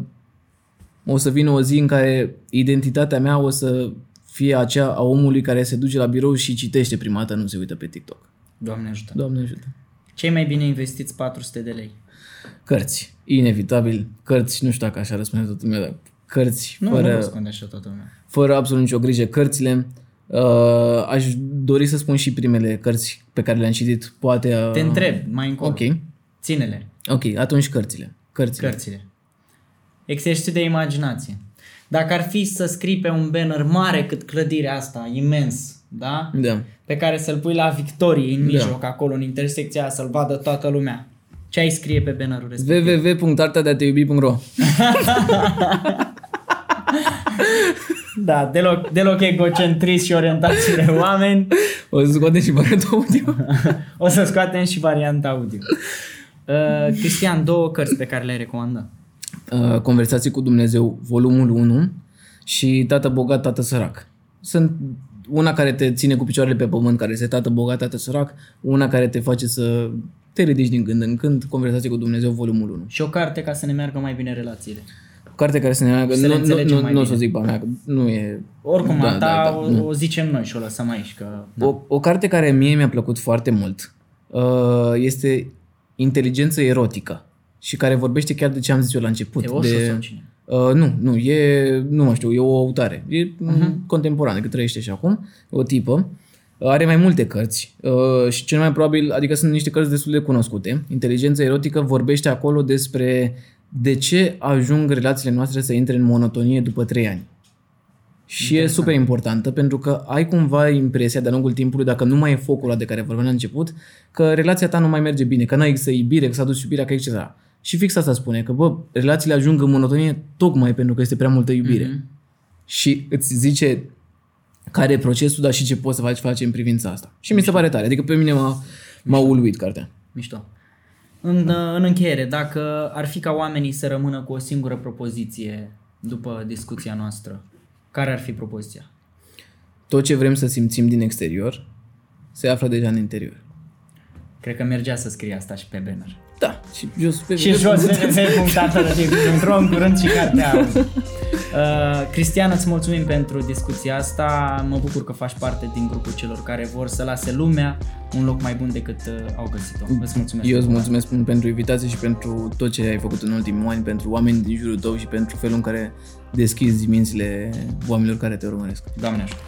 o să vină o zi în care identitatea mea o să fie aceea a omului care se duce la birou și citește prima dată, nu se uită pe TikTok. Doamne ajută. Doamne ajută. Cei mai bine investiți 400 de lei. Cărți. Inevitabil. Cărți, nu știu dacă așa răspunde toată lumea, dar cărți Nu, fără, nu răspunde așa toată lumea. fără absolut nicio grijă. Cărțile. Uh, aș dori să spun și primele cărți pe care le-am citit. Poate... Uh, Te întreb mai încolo. Ok. Ține-le, Ok, atunci cărțile. Cărțile. cărțile. Exercițiu de imaginație. Dacă ar fi să scrii pe un banner mare cât clădirea asta, imens, da? Da. Pe care să-l pui la Victorie în mijloc, acolo, în intersecția aia, să-l vadă toată lumea. Ce ai scrie pe bannerul respectiv? www.artadeateiubi.ro Da, deloc, deloc egocentrist și orientați spre oameni. O să scoatem și varianta audio. O să scoatem și varianta audio. Uh, Cristian, două cărți pe care le recomandă. Uh, Conversații cu Dumnezeu, volumul 1 și Tată bogat, Tată sărac. Sunt una care te ține cu picioarele pe pământ, care este Tată bogat, Tată sărac, una care te face să te ridici din când în când, Conversații cu Dumnezeu, volumul 1. Și o carte ca să ne meargă mai bine relațiile. Carte care să ne meargă, Să le nu, nu, înțelegem nu, mai nu o să bine. zic pe a mea, că nu e... Oricum, Da, a ta da, da, o, o zicem noi și o lăsăm aici. Că... O, o carte care mie mi-a plăcut foarte mult uh, este Inteligență erotică și care vorbește chiar de ce am zis eu la început. E o de, sau cine? Uh, nu, nu, e, nu mai știu, e o autare. E uh-huh. contemporană, că trăiește și acum, o tipă. Uh, Are mai multe cărți uh, și cel mai probabil, adică sunt niște cărți destul de cunoscute. Inteligența erotică vorbește acolo despre de ce ajung relațiile noastre să intre în monotonie după trei ani. Și e super importantă pentru că ai cumva impresia de-a lungul timpului, dacă nu mai e focul ăla de care vorbeam la început, că relația ta nu mai merge bine, că n-ai există iubire, că s-a dus iubirea, că etc. Și fix asta spune, că bă, relațiile ajung în monotonie tocmai pentru că este prea multă iubire. Mm-hmm. Și îți zice care e procesul, dar și ce poți să faci face în privința asta. Și mi se pare tare. Adică pe mine m-a, m-a uluit cartea. Mișto. În, în încheiere, dacă ar fi ca oamenii să rămână cu o singură propoziție după discuția noastră, care ar fi propoziția? Tot ce vrem să simțim din exterior se află deja în interior. Cred că mergea să scrie asta și pe banner. Da, și jos pe Și jos www.artărătiv.ro în curând și cartea audio. Uh, Cristian, îți mulțumim pentru discuția asta. Mă bucur că faci parte din grupul celor care vor să lase lumea un loc mai bun decât uh, au găsit-o. Îți mulțumesc. Eu îți mulțumesc pentru invitație și pentru tot ce ai făcut în ultimii ani, pentru oamenii din jurul tău și pentru felul în care deschizi mințile oamenilor care te urmăresc. Doamne ajută.